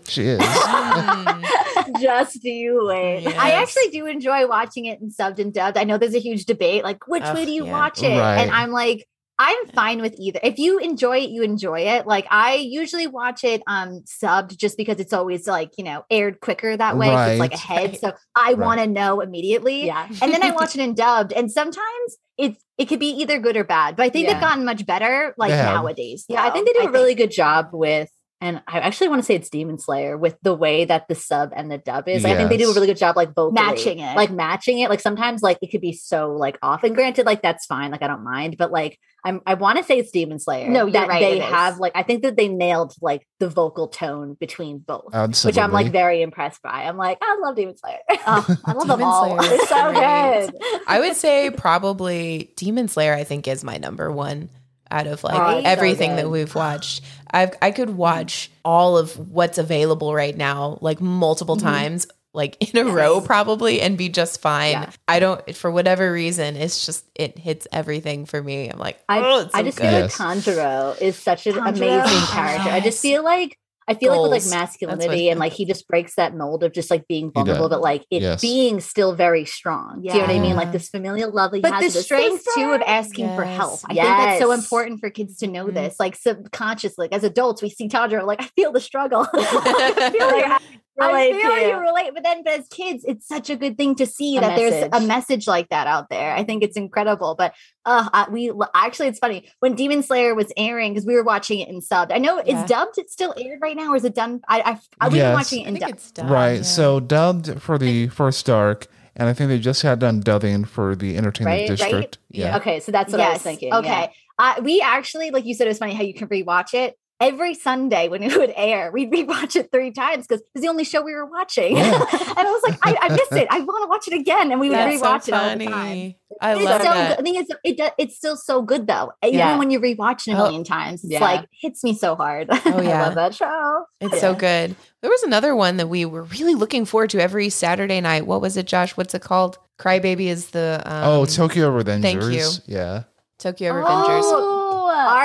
she is. Just you wait. Yeah. I actually do enjoy watching it in subbed and dubbed. I know there's a huge debate, like which Ugh, way do you yeah. watch it? Right. And I'm like, I'm fine with either. If you enjoy it, you enjoy it. Like I usually watch it um subbed just because it's always like, you know, aired quicker that way. 'cause It's like ahead. Right. So I Right. want to know immediately. Yeah. and then I watch it in dubbed, and sometimes it's it could be either good or bad. But I think Yeah. they've gotten much better like have. nowadays. Yeah, I think they do a really good job with and I actually want to say it's Demon Slayer with the way that the sub and the dub is. Like, I think they do a really good job, like both Matching it. like matching it. Like sometimes, like it could be so like off. And granted, like that's fine. Like I don't mind, but like I'm, I want to say it's Demon Slayer. No, you're that right, They have like I think that they nailed like the vocal tone between both, Absolutely. which I'm like very impressed by. I'm like, I love Demon Slayer. Oh, I love them Demon all. Slayer it's so great. good. I would say probably Demon Slayer. I think is my number one out of like Oh, it's so everything that we've watched. I've I could watch all of what's available right now like multiple Mm-hmm. times. Like in a row, probably, and be just fine. Yeah. I don't, for whatever reason, it's just it hits everything for me. I'm like, I, oh, it's I so just good. feel like Yes. Tanjiro is such an Tanjiro, amazing character. I just feel like I feel like with like masculinity and like he just breaks that mold of just like being vulnerable, but like it Yes. being still very strong. Do you know what I mean? Like this familial love that he but has the with strength sister. too of asking for help. I think that's so important for kids to know Mhm. this. Like subconsciously, like as adults, we see Tanjiro, like I feel the struggle. I feel Like, like I relate feel to you you. relate, but then, but as kids, it's such a good thing to see A that there's a message. message like that out there. I think it's incredible. But uh, I, we actually, it's funny when Demon Slayer was airing because we were watching it in subbed. I know Yeah. it's dubbed. It's still aired right now, or is it done? I, I, I we've been watching it I in think dubbed. it's done. right. yeah. So dubbed for the first arc, and I think they just had done dubbing for the entertainment Right, right? district. Yeah. Okay, so that's what I was thinking. Okay. yeah. Uh, we actually, like you said, it was funny how you can rewatch it. Every Sunday when it would air, we'd rewatch it three times because it was the only show we were watching. Yeah. and I was like, I, I missed it. I want to watch it again. And we would That's so rewatch it all the time. I It's love so that. good. I think it's it, do- it's still so good though. Even Yeah. when you rewatch it a Oh, million times, it's yeah. like hits me so hard. Oh I yeah, love that show. It's so good. There was another one that we were really looking forward to every Saturday night. What was it, Josh? What's it called? Crybaby is the um, oh, Tokyo Revengers. thank you. Yeah. Tokyo Revengers. Oh,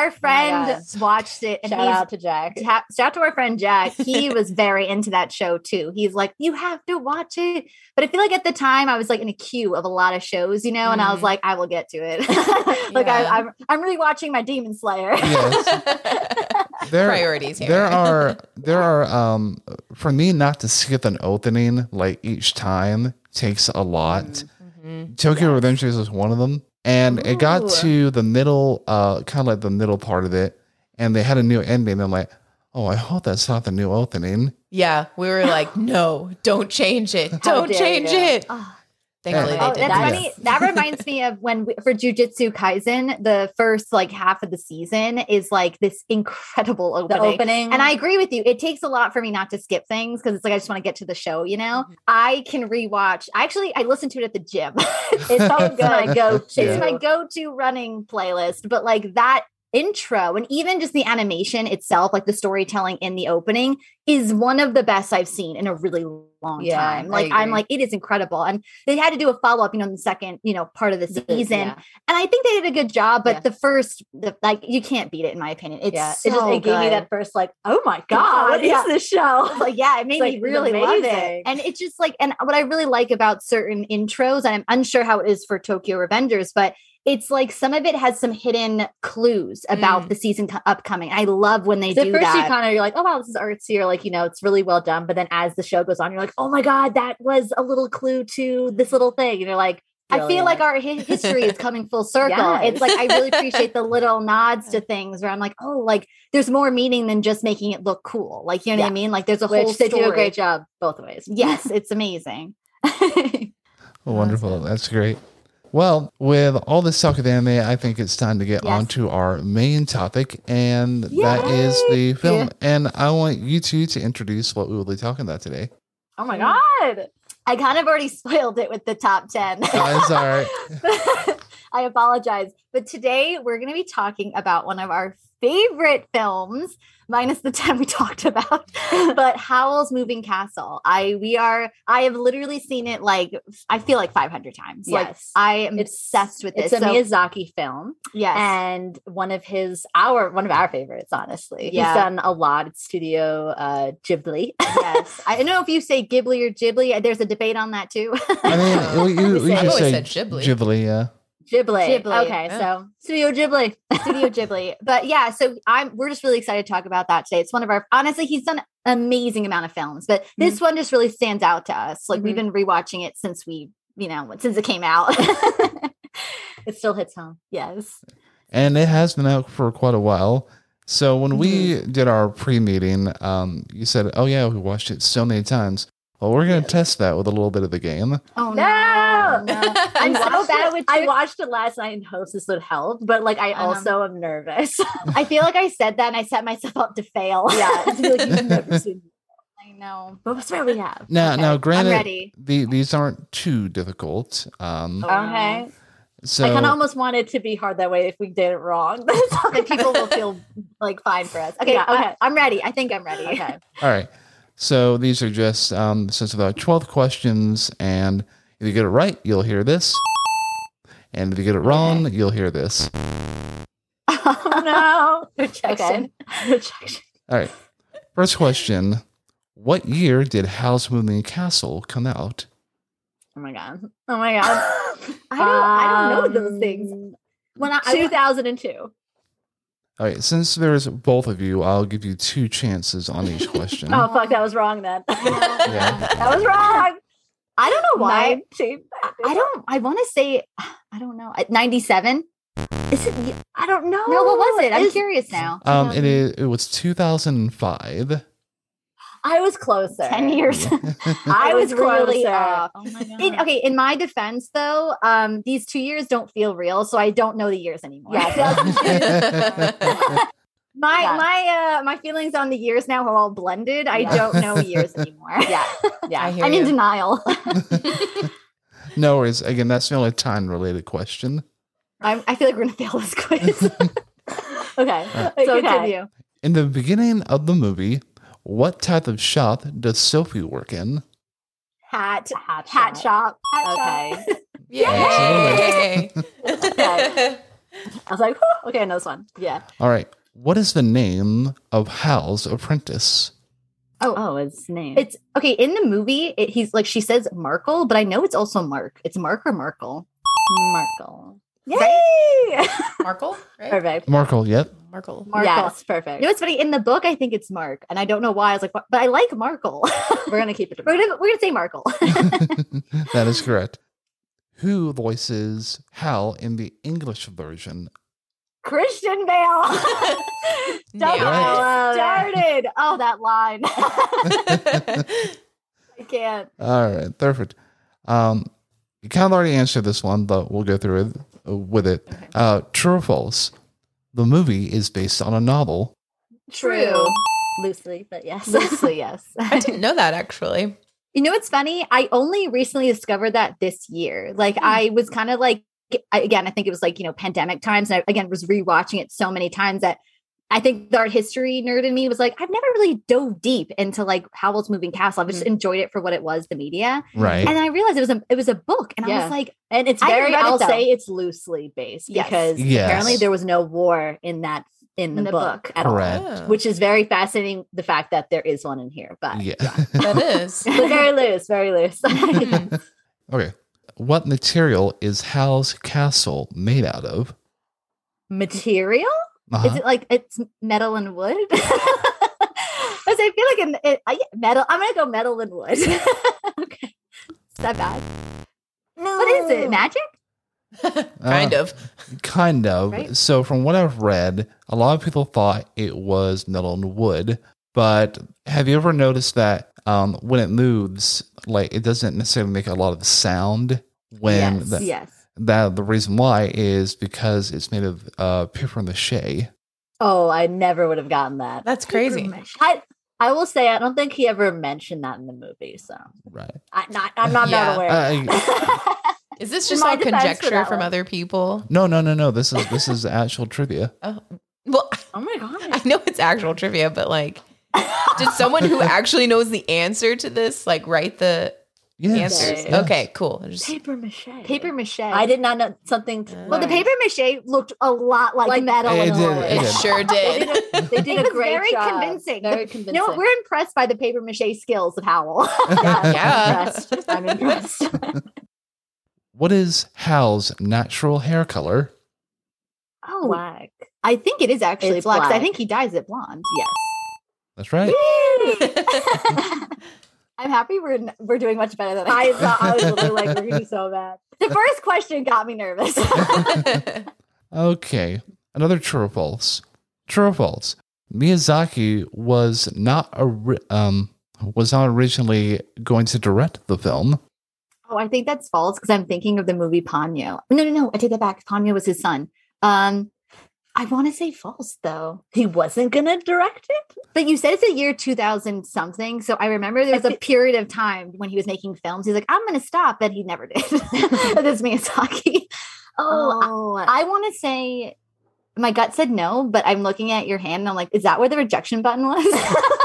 our friend God. watched it and Shout out to Jack. Ta- shout out to our friend Jack. He was very into that show too. He's like, you have to watch it. But I feel like at the time I was like in a queue of a lot of shows, you know, and I was Mhm. like, I will get to it. like Yeah. I, I'm, I'm rewatching my Demon Slayer. Yes. There, Priorities here. there are there are um for me not to skip an opening like each time takes a lot. Mhm. Tokyo Revengers is one of them. And it got to the middle, uh, kind of like the middle part of it, and they had a new ending. I'm like, oh, I hope that's not the new opening. Yeah, we were like, no, don't change it. Don't change you. it. Oh, Thankfully, Oh, they that's did. that. funny. That reminds me of when we, for Jujutsu Kaisen, the first like half of the season is like this incredible The opening. opening. And I agree with you. It takes a lot for me not to skip things because it's like I just want to get to the show, you know? Mm-hmm. I can rewatch. I actually I listen to it at the gym. it's it's so so my go-to. It's my go-to running playlist. But like that intro and even just the animation itself, like the storytelling in the opening, is one of the best I've seen in a really long Yeah, time. Like I'm like, it is incredible. And they had to do a follow-up, you know, in the second, you know, part of the season. yeah. And I think they did a good job, but Yeah. the first, the, like, you can't beat it in my opinion. It's yeah, so it just it gave me that first like, oh my god, what is this show? like yeah it made like, me really love it and it's just like and what i really like about certain intros and i'm unsure how it is for tokyo revengers but it's like some of it has some hidden clues about Mm. the season co- upcoming i love when they So do at first You kind of you're like, oh wow, this is artsy, or like you know, it's really well done. But then as the show goes on, you're like, oh my god, that was a little clue to this little thing. And you're like, I feel like our hi- history is coming full circle. Yes. It's like I really appreciate the little nods to things where I'm like, oh, like there's more meaning than just making it look cool. Like you know what I mean? Like there's a whole which they do a great job both ways. Yes, it's amazing. Oh, wonderful. That's great. Well, with all this talk of anime, I think it's time to get Yes. on to our main topic, and that is the film. And I want you two to introduce what we will be talking about today. Oh my god. I kind of already spoiled it with the top 10. Oh, it's all right. I apologize. But today we're going to be talking about one of our favorite films, minus the 10 we talked about, but Howl's Moving Castle. I we are I have literally seen it like I feel like 500 times. Like Yes. I am It's- obsessed with It's this. a So- Miyazaki film. yes. and one of his our one of our favorites honestly Yeah. he's done a lot at studio uh ghibli yes. I don't know if you say Ghibli or Ghibli. There's a debate on that too. I mean, we, you, We we say- should I've say said Ghibli. Ghibli, yeah. Ghibli, Ghibli, okay yeah. so studio ghibli Studio Ghibli. But yeah, so I'm we're just really excited to talk about that today. It's one of our honestly, he's done amazing amount of films, but mm-hmm. this one just really stands out to us. Like we've mm-hmm. been rewatching it since we, you know, since it came out. it still hits home yes. And it has been out for quite a while. So when we mm-hmm. did our pre-meeting, um, you said, "Oh yeah, we watched it so many times." Well, we're gonna test that with a little bit of the game. Oh No! no! I'm so watched bad with I watched it last night in hopes this would help, but like I Um, also am nervous. I feel like I said that and I set myself up to fail. yeah, it's like you've never seen. I know. But what's what we have? Now, Okay, now, granted, ready. the, these aren't too difficult. Um, Oh, Okay. so I kind of almost want it to be hard that way if we did it wrong. Then people will feel like fine for us. Okay, Yeah, I- okay. I'm ready. I think I'm ready. okay. All right. So these are just um, since about twelve questions, and if you get it right, you'll hear this, and if you get it wrong, you'll hear this. Oh no! Rejection. Rejection. All right. First question: What year did Howl's Moving Castle come out? Oh my god! Oh my god! I don't. I don't know those things. Um, When I, I 2002. All right. Since there's both of you, I'll give you two chances on each question. Oh fuck! That was wrong then. Yeah. that was wrong. I don't know why. 19. I, I don't. I want to say. I don't know. 97. Is it? I don't know. No, what was it? I'm Is- curious now. Um, it is. It was 2005. I was closer. 10 years. I was really closer. off. Oh my god. In, okay, in my defense, though, um, these two years don't feel real, so I don't know the years anymore. Yeah, my Yeah. my uh my feelings on the years now are all blended. I Yeah. don't know years anymore. Yeah. Yeah. I hear I'm in denial. no worries. Again, that's the only time-related question. I'm, I feel like we're gonna fail this quiz. Okay. so okay. continue. In the beginning of the movie, what type of shop does Sophie work in? Hat. Hat. Hat shop. Okay. Yay! Okay. I was like, "Whew." okay, another one. Yeah. All right. What is the name of Howl's apprentice? Oh, oh, his name. It's okay in the movie. It, he's like she says Markle, but I know it's also Mark. It's Mark or Markle. Markle. Yay! Markle, right? Perfect. Markle, yep. Markle. Markle. Yes, perfect. You know what's funny? In the book, I think it's Mark, and I don't know why. I was like, but I like Markle. We're gonna keep it. to we're gonna we're gonna say Markle. that is correct. Who voices Hal in the English version? Christian Bale. Don't it. get started. oh, that line. I can't. All right, perfect. Um, you kind of already answered this one, but we'll go through it uh, with it. Uh, true or false? The movie is based on a novel. True. Loosely, but yes. Loosely, yes. I didn't know that actually. You know what's funny? I only recently discovered that this year. Like I was kind of like I, again, I think it was like, you know, pandemic times. And I again was rewatching it so many times that I think the art history nerd in me was like, I've never really dove deep into like Howl's Moving Castle. I've just enjoyed it for what it was, the media. Right. And then I realized it was a it was a book. And I was like, And it's very, I'll though. say it's loosely based Yes. because Yes. apparently there was no war in that in the, In the book, book. at all. Correct. Oh, Which is very fascinating, the fact that there is one in here. But yeah. that is. But very loose, very loose. Hmm. okay. What material is Howl's castle made out of? Material? Uh-huh. is it like it's metal and wood? Because I feel like in, it, I, metal. I'm gonna go metal and wood. okay, is that bad? No. What is it? Magic? kind Uh, of. Kind of. Right? So, from what I've read, a lot of people thought it was metal and wood. But have you ever noticed that um, when it moves, like it doesn't necessarily make a lot of sound? When Yes, the, yes. that the reason why is because it's made of uh, paper mache. Oh, I never would have gotten that. That's crazy. I I will say I don't think he ever mentioned that in the movie, so Right. I not I'm not, Yeah. not aware. of that. Is this just my all conjecture from one. other people? No, no, no, no. This is this is actual trivia. Oh, well, oh my god. I know it's actual trivia, but like, did someone who actually knows the answer to this like write the Yes. answers? yes. Okay, cool. Just, Paper mache. Paper mache. I did not know something. to Well, the paper mache looked a lot like, Like metal. It and did, wood. it it did. sure did. They did It a was great very job. convincing. Very You convincing. know? We're impressed by the paper mache skills of Howl. Yeah, Yeah. impressed. I'm impressed. What is Howl's natural hair color? oh, Black. I think it is actually It's black. 'cause I think he dyes it blonde. Yes. That's right. I'm happy we're we're doing much better than I, I thought. thought I was literally like, we're gonna be so bad. the first question got me nervous. Okay. Another true or false. True or false. Miyazaki was not ori- um was not originally going to direct the film. Oh, I think that's false because I'm thinking of the movie Ponyo. No, no, no. I take that back. Ponyo was his son. Um, I want to say false though. He wasn't gonna direct it. But you said it's a year 2000 something. So I remember there was a period of time when he was making films. He's like, I'm going to stop. And he never did. this Miyazaki. Oh, Oh, I, want to say my gut said no, but I'm looking at your hand and I'm like, is that where the rejection button was?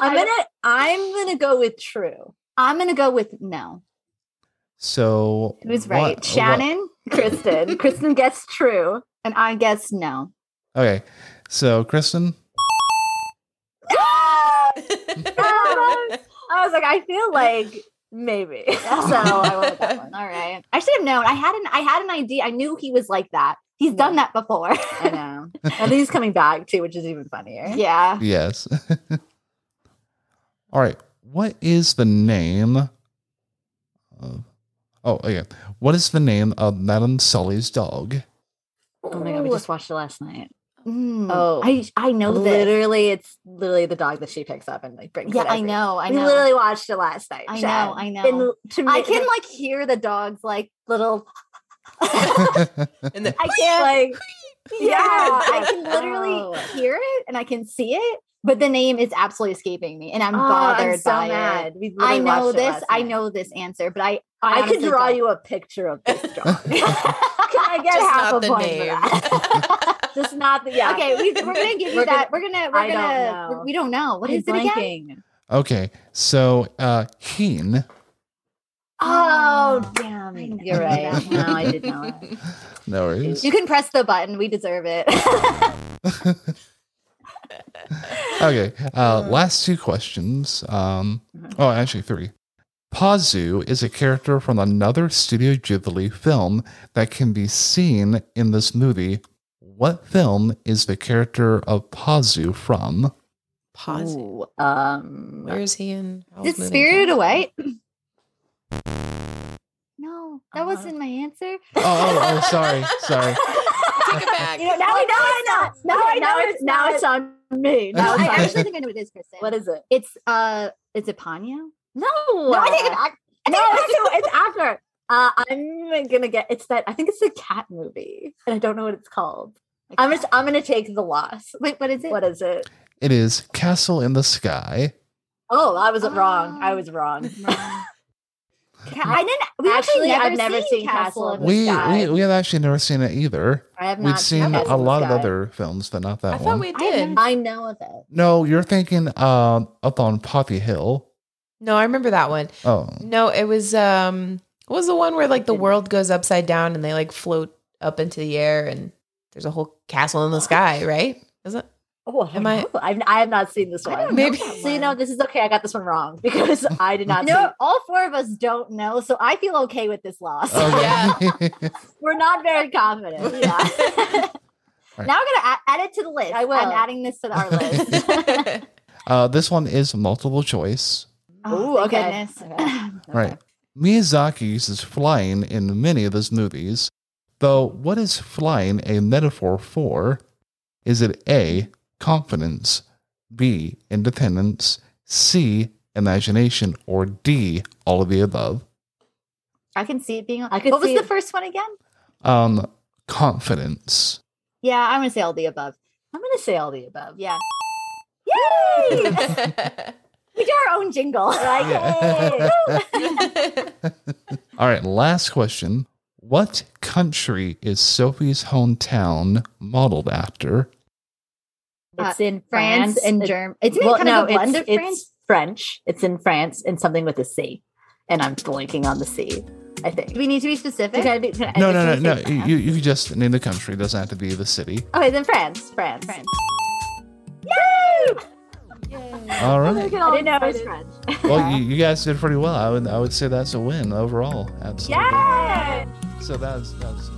I'm gonna I'm gonna go with true. I'm going to go with no. So Who's right? what- Shannon? Kristen. Kristen gets true. And I guess no. okay, so Kristen, I was like, I feel like maybe. So I went with that one. All right. I should have known. I had an I had an idea. I knew he was like that. He's done that before. I know. And he's coming back too, which is even funnier. yeah. yes. All right, what is the name? Of, oh, okay. What is the name of Madame Sully's dog? Oh my god, we just watched it last night. Mm. Oh. I I know this. literally, it's literally the dog that she picks up and like brings. Yeah, it I know. I we literally watched it last night. I Shan. know, I know. And to I me- can like hear the dogs like little. And then I can't like yeah, I can Oh. literally hear it and I can see it, but the name is absolutely escaping me and I'm Oh, bothered I'm so by mad. it. I know this. I know this answer, but I I, can honestly draw don't. you a picture of this dog. can I get Just half a point name. for that? Just not the yeah. Okay, we, we're gonna give you We're that. gonna- we're gonna. We're I don't gonna. know. We don't know. What I'm is it again? okay, so uh, Heen. Oh Oh, damn! I You're right. No, I did not. No worries. You can press the button. We deserve it. okay, uh, last two questions. Um, oh, actually three. Pazu is a character from another Studio Ghibli film that can be seen in this movie. What film is the character of Pazu from? Pause. Ooh, um, Where is he in? Howl's Is Moving Spirited Away? No, that Uh, wasn't my answer. Oh, oh, oh sorry, sorry. Take it back. you know, now I know it's not. Now I know it's now it's on me. Now I actually think I know what it is, Kristen. What is it? It's uh, is it Ponyo? No, No, I take it back. I No, it's, back. it's after. Uh, I'm gonna get. It's that. I think it's the cat movie, and I don't know what it's called. I'm just. I'm gonna take the loss. Wait, what is it? What is it? It is Castle in the Sky. Oh, I was wrong. I Oh. was wrong. Ca- I didn't. We Actually, actually, I've never seen Castle in the We, Sky. we we have actually never seen it either. I have We've not seen a lot of other films, but not that I one. thought we I did. I know of it. no, you're thinking uh, up on Poppy Hill. No, I remember that one. Oh, No, it was um what was the one where like the world goes upside down and they like float up into the air and there's a whole castle in the sky, right? Is it? Oh, I Am don't I- I've, I have not seen this one. Maybe- So you know, this is okay. I got this one wrong because I did not. No, all four of us don't know, so I feel okay with this loss. okay. We're not very confident. Yeah. Now I'm gonna add, add it to the list. I will. I'm adding this to our list. uh, this one is multiple choice. oh, Ooh, thank okay. goodness. Okay. Right. Miyazaki uses flying in many of his movies, though what is flying a metaphor for? Is it A, confidence, B, independence, C, imagination, or D, all of the above? I can see it being. I could what was see the it- first one again? Um, confidence. Yeah, I'm gonna say all the above. I'm gonna say all the above. Yeah. Yay! we do our own jingle. Like, Yeah. All right, last question. What country is Sophie's hometown modeled after? It's uh, in France France, and It- Germany. It's well, kind no, of a blend it's, of it's France. French. It's in France and something with a C. And I'm blanking on the C. I think. Do we need to be specific? Can I be- can I- No, no, no, no. You, you you can just name the country. It doesn't have to be the city. Okay, then France. France. France. Yay! All I right. didn't know it was French. Well, you, you guys did pretty well. I would I would say that's a win overall. Absolutely. Yay! So that's that's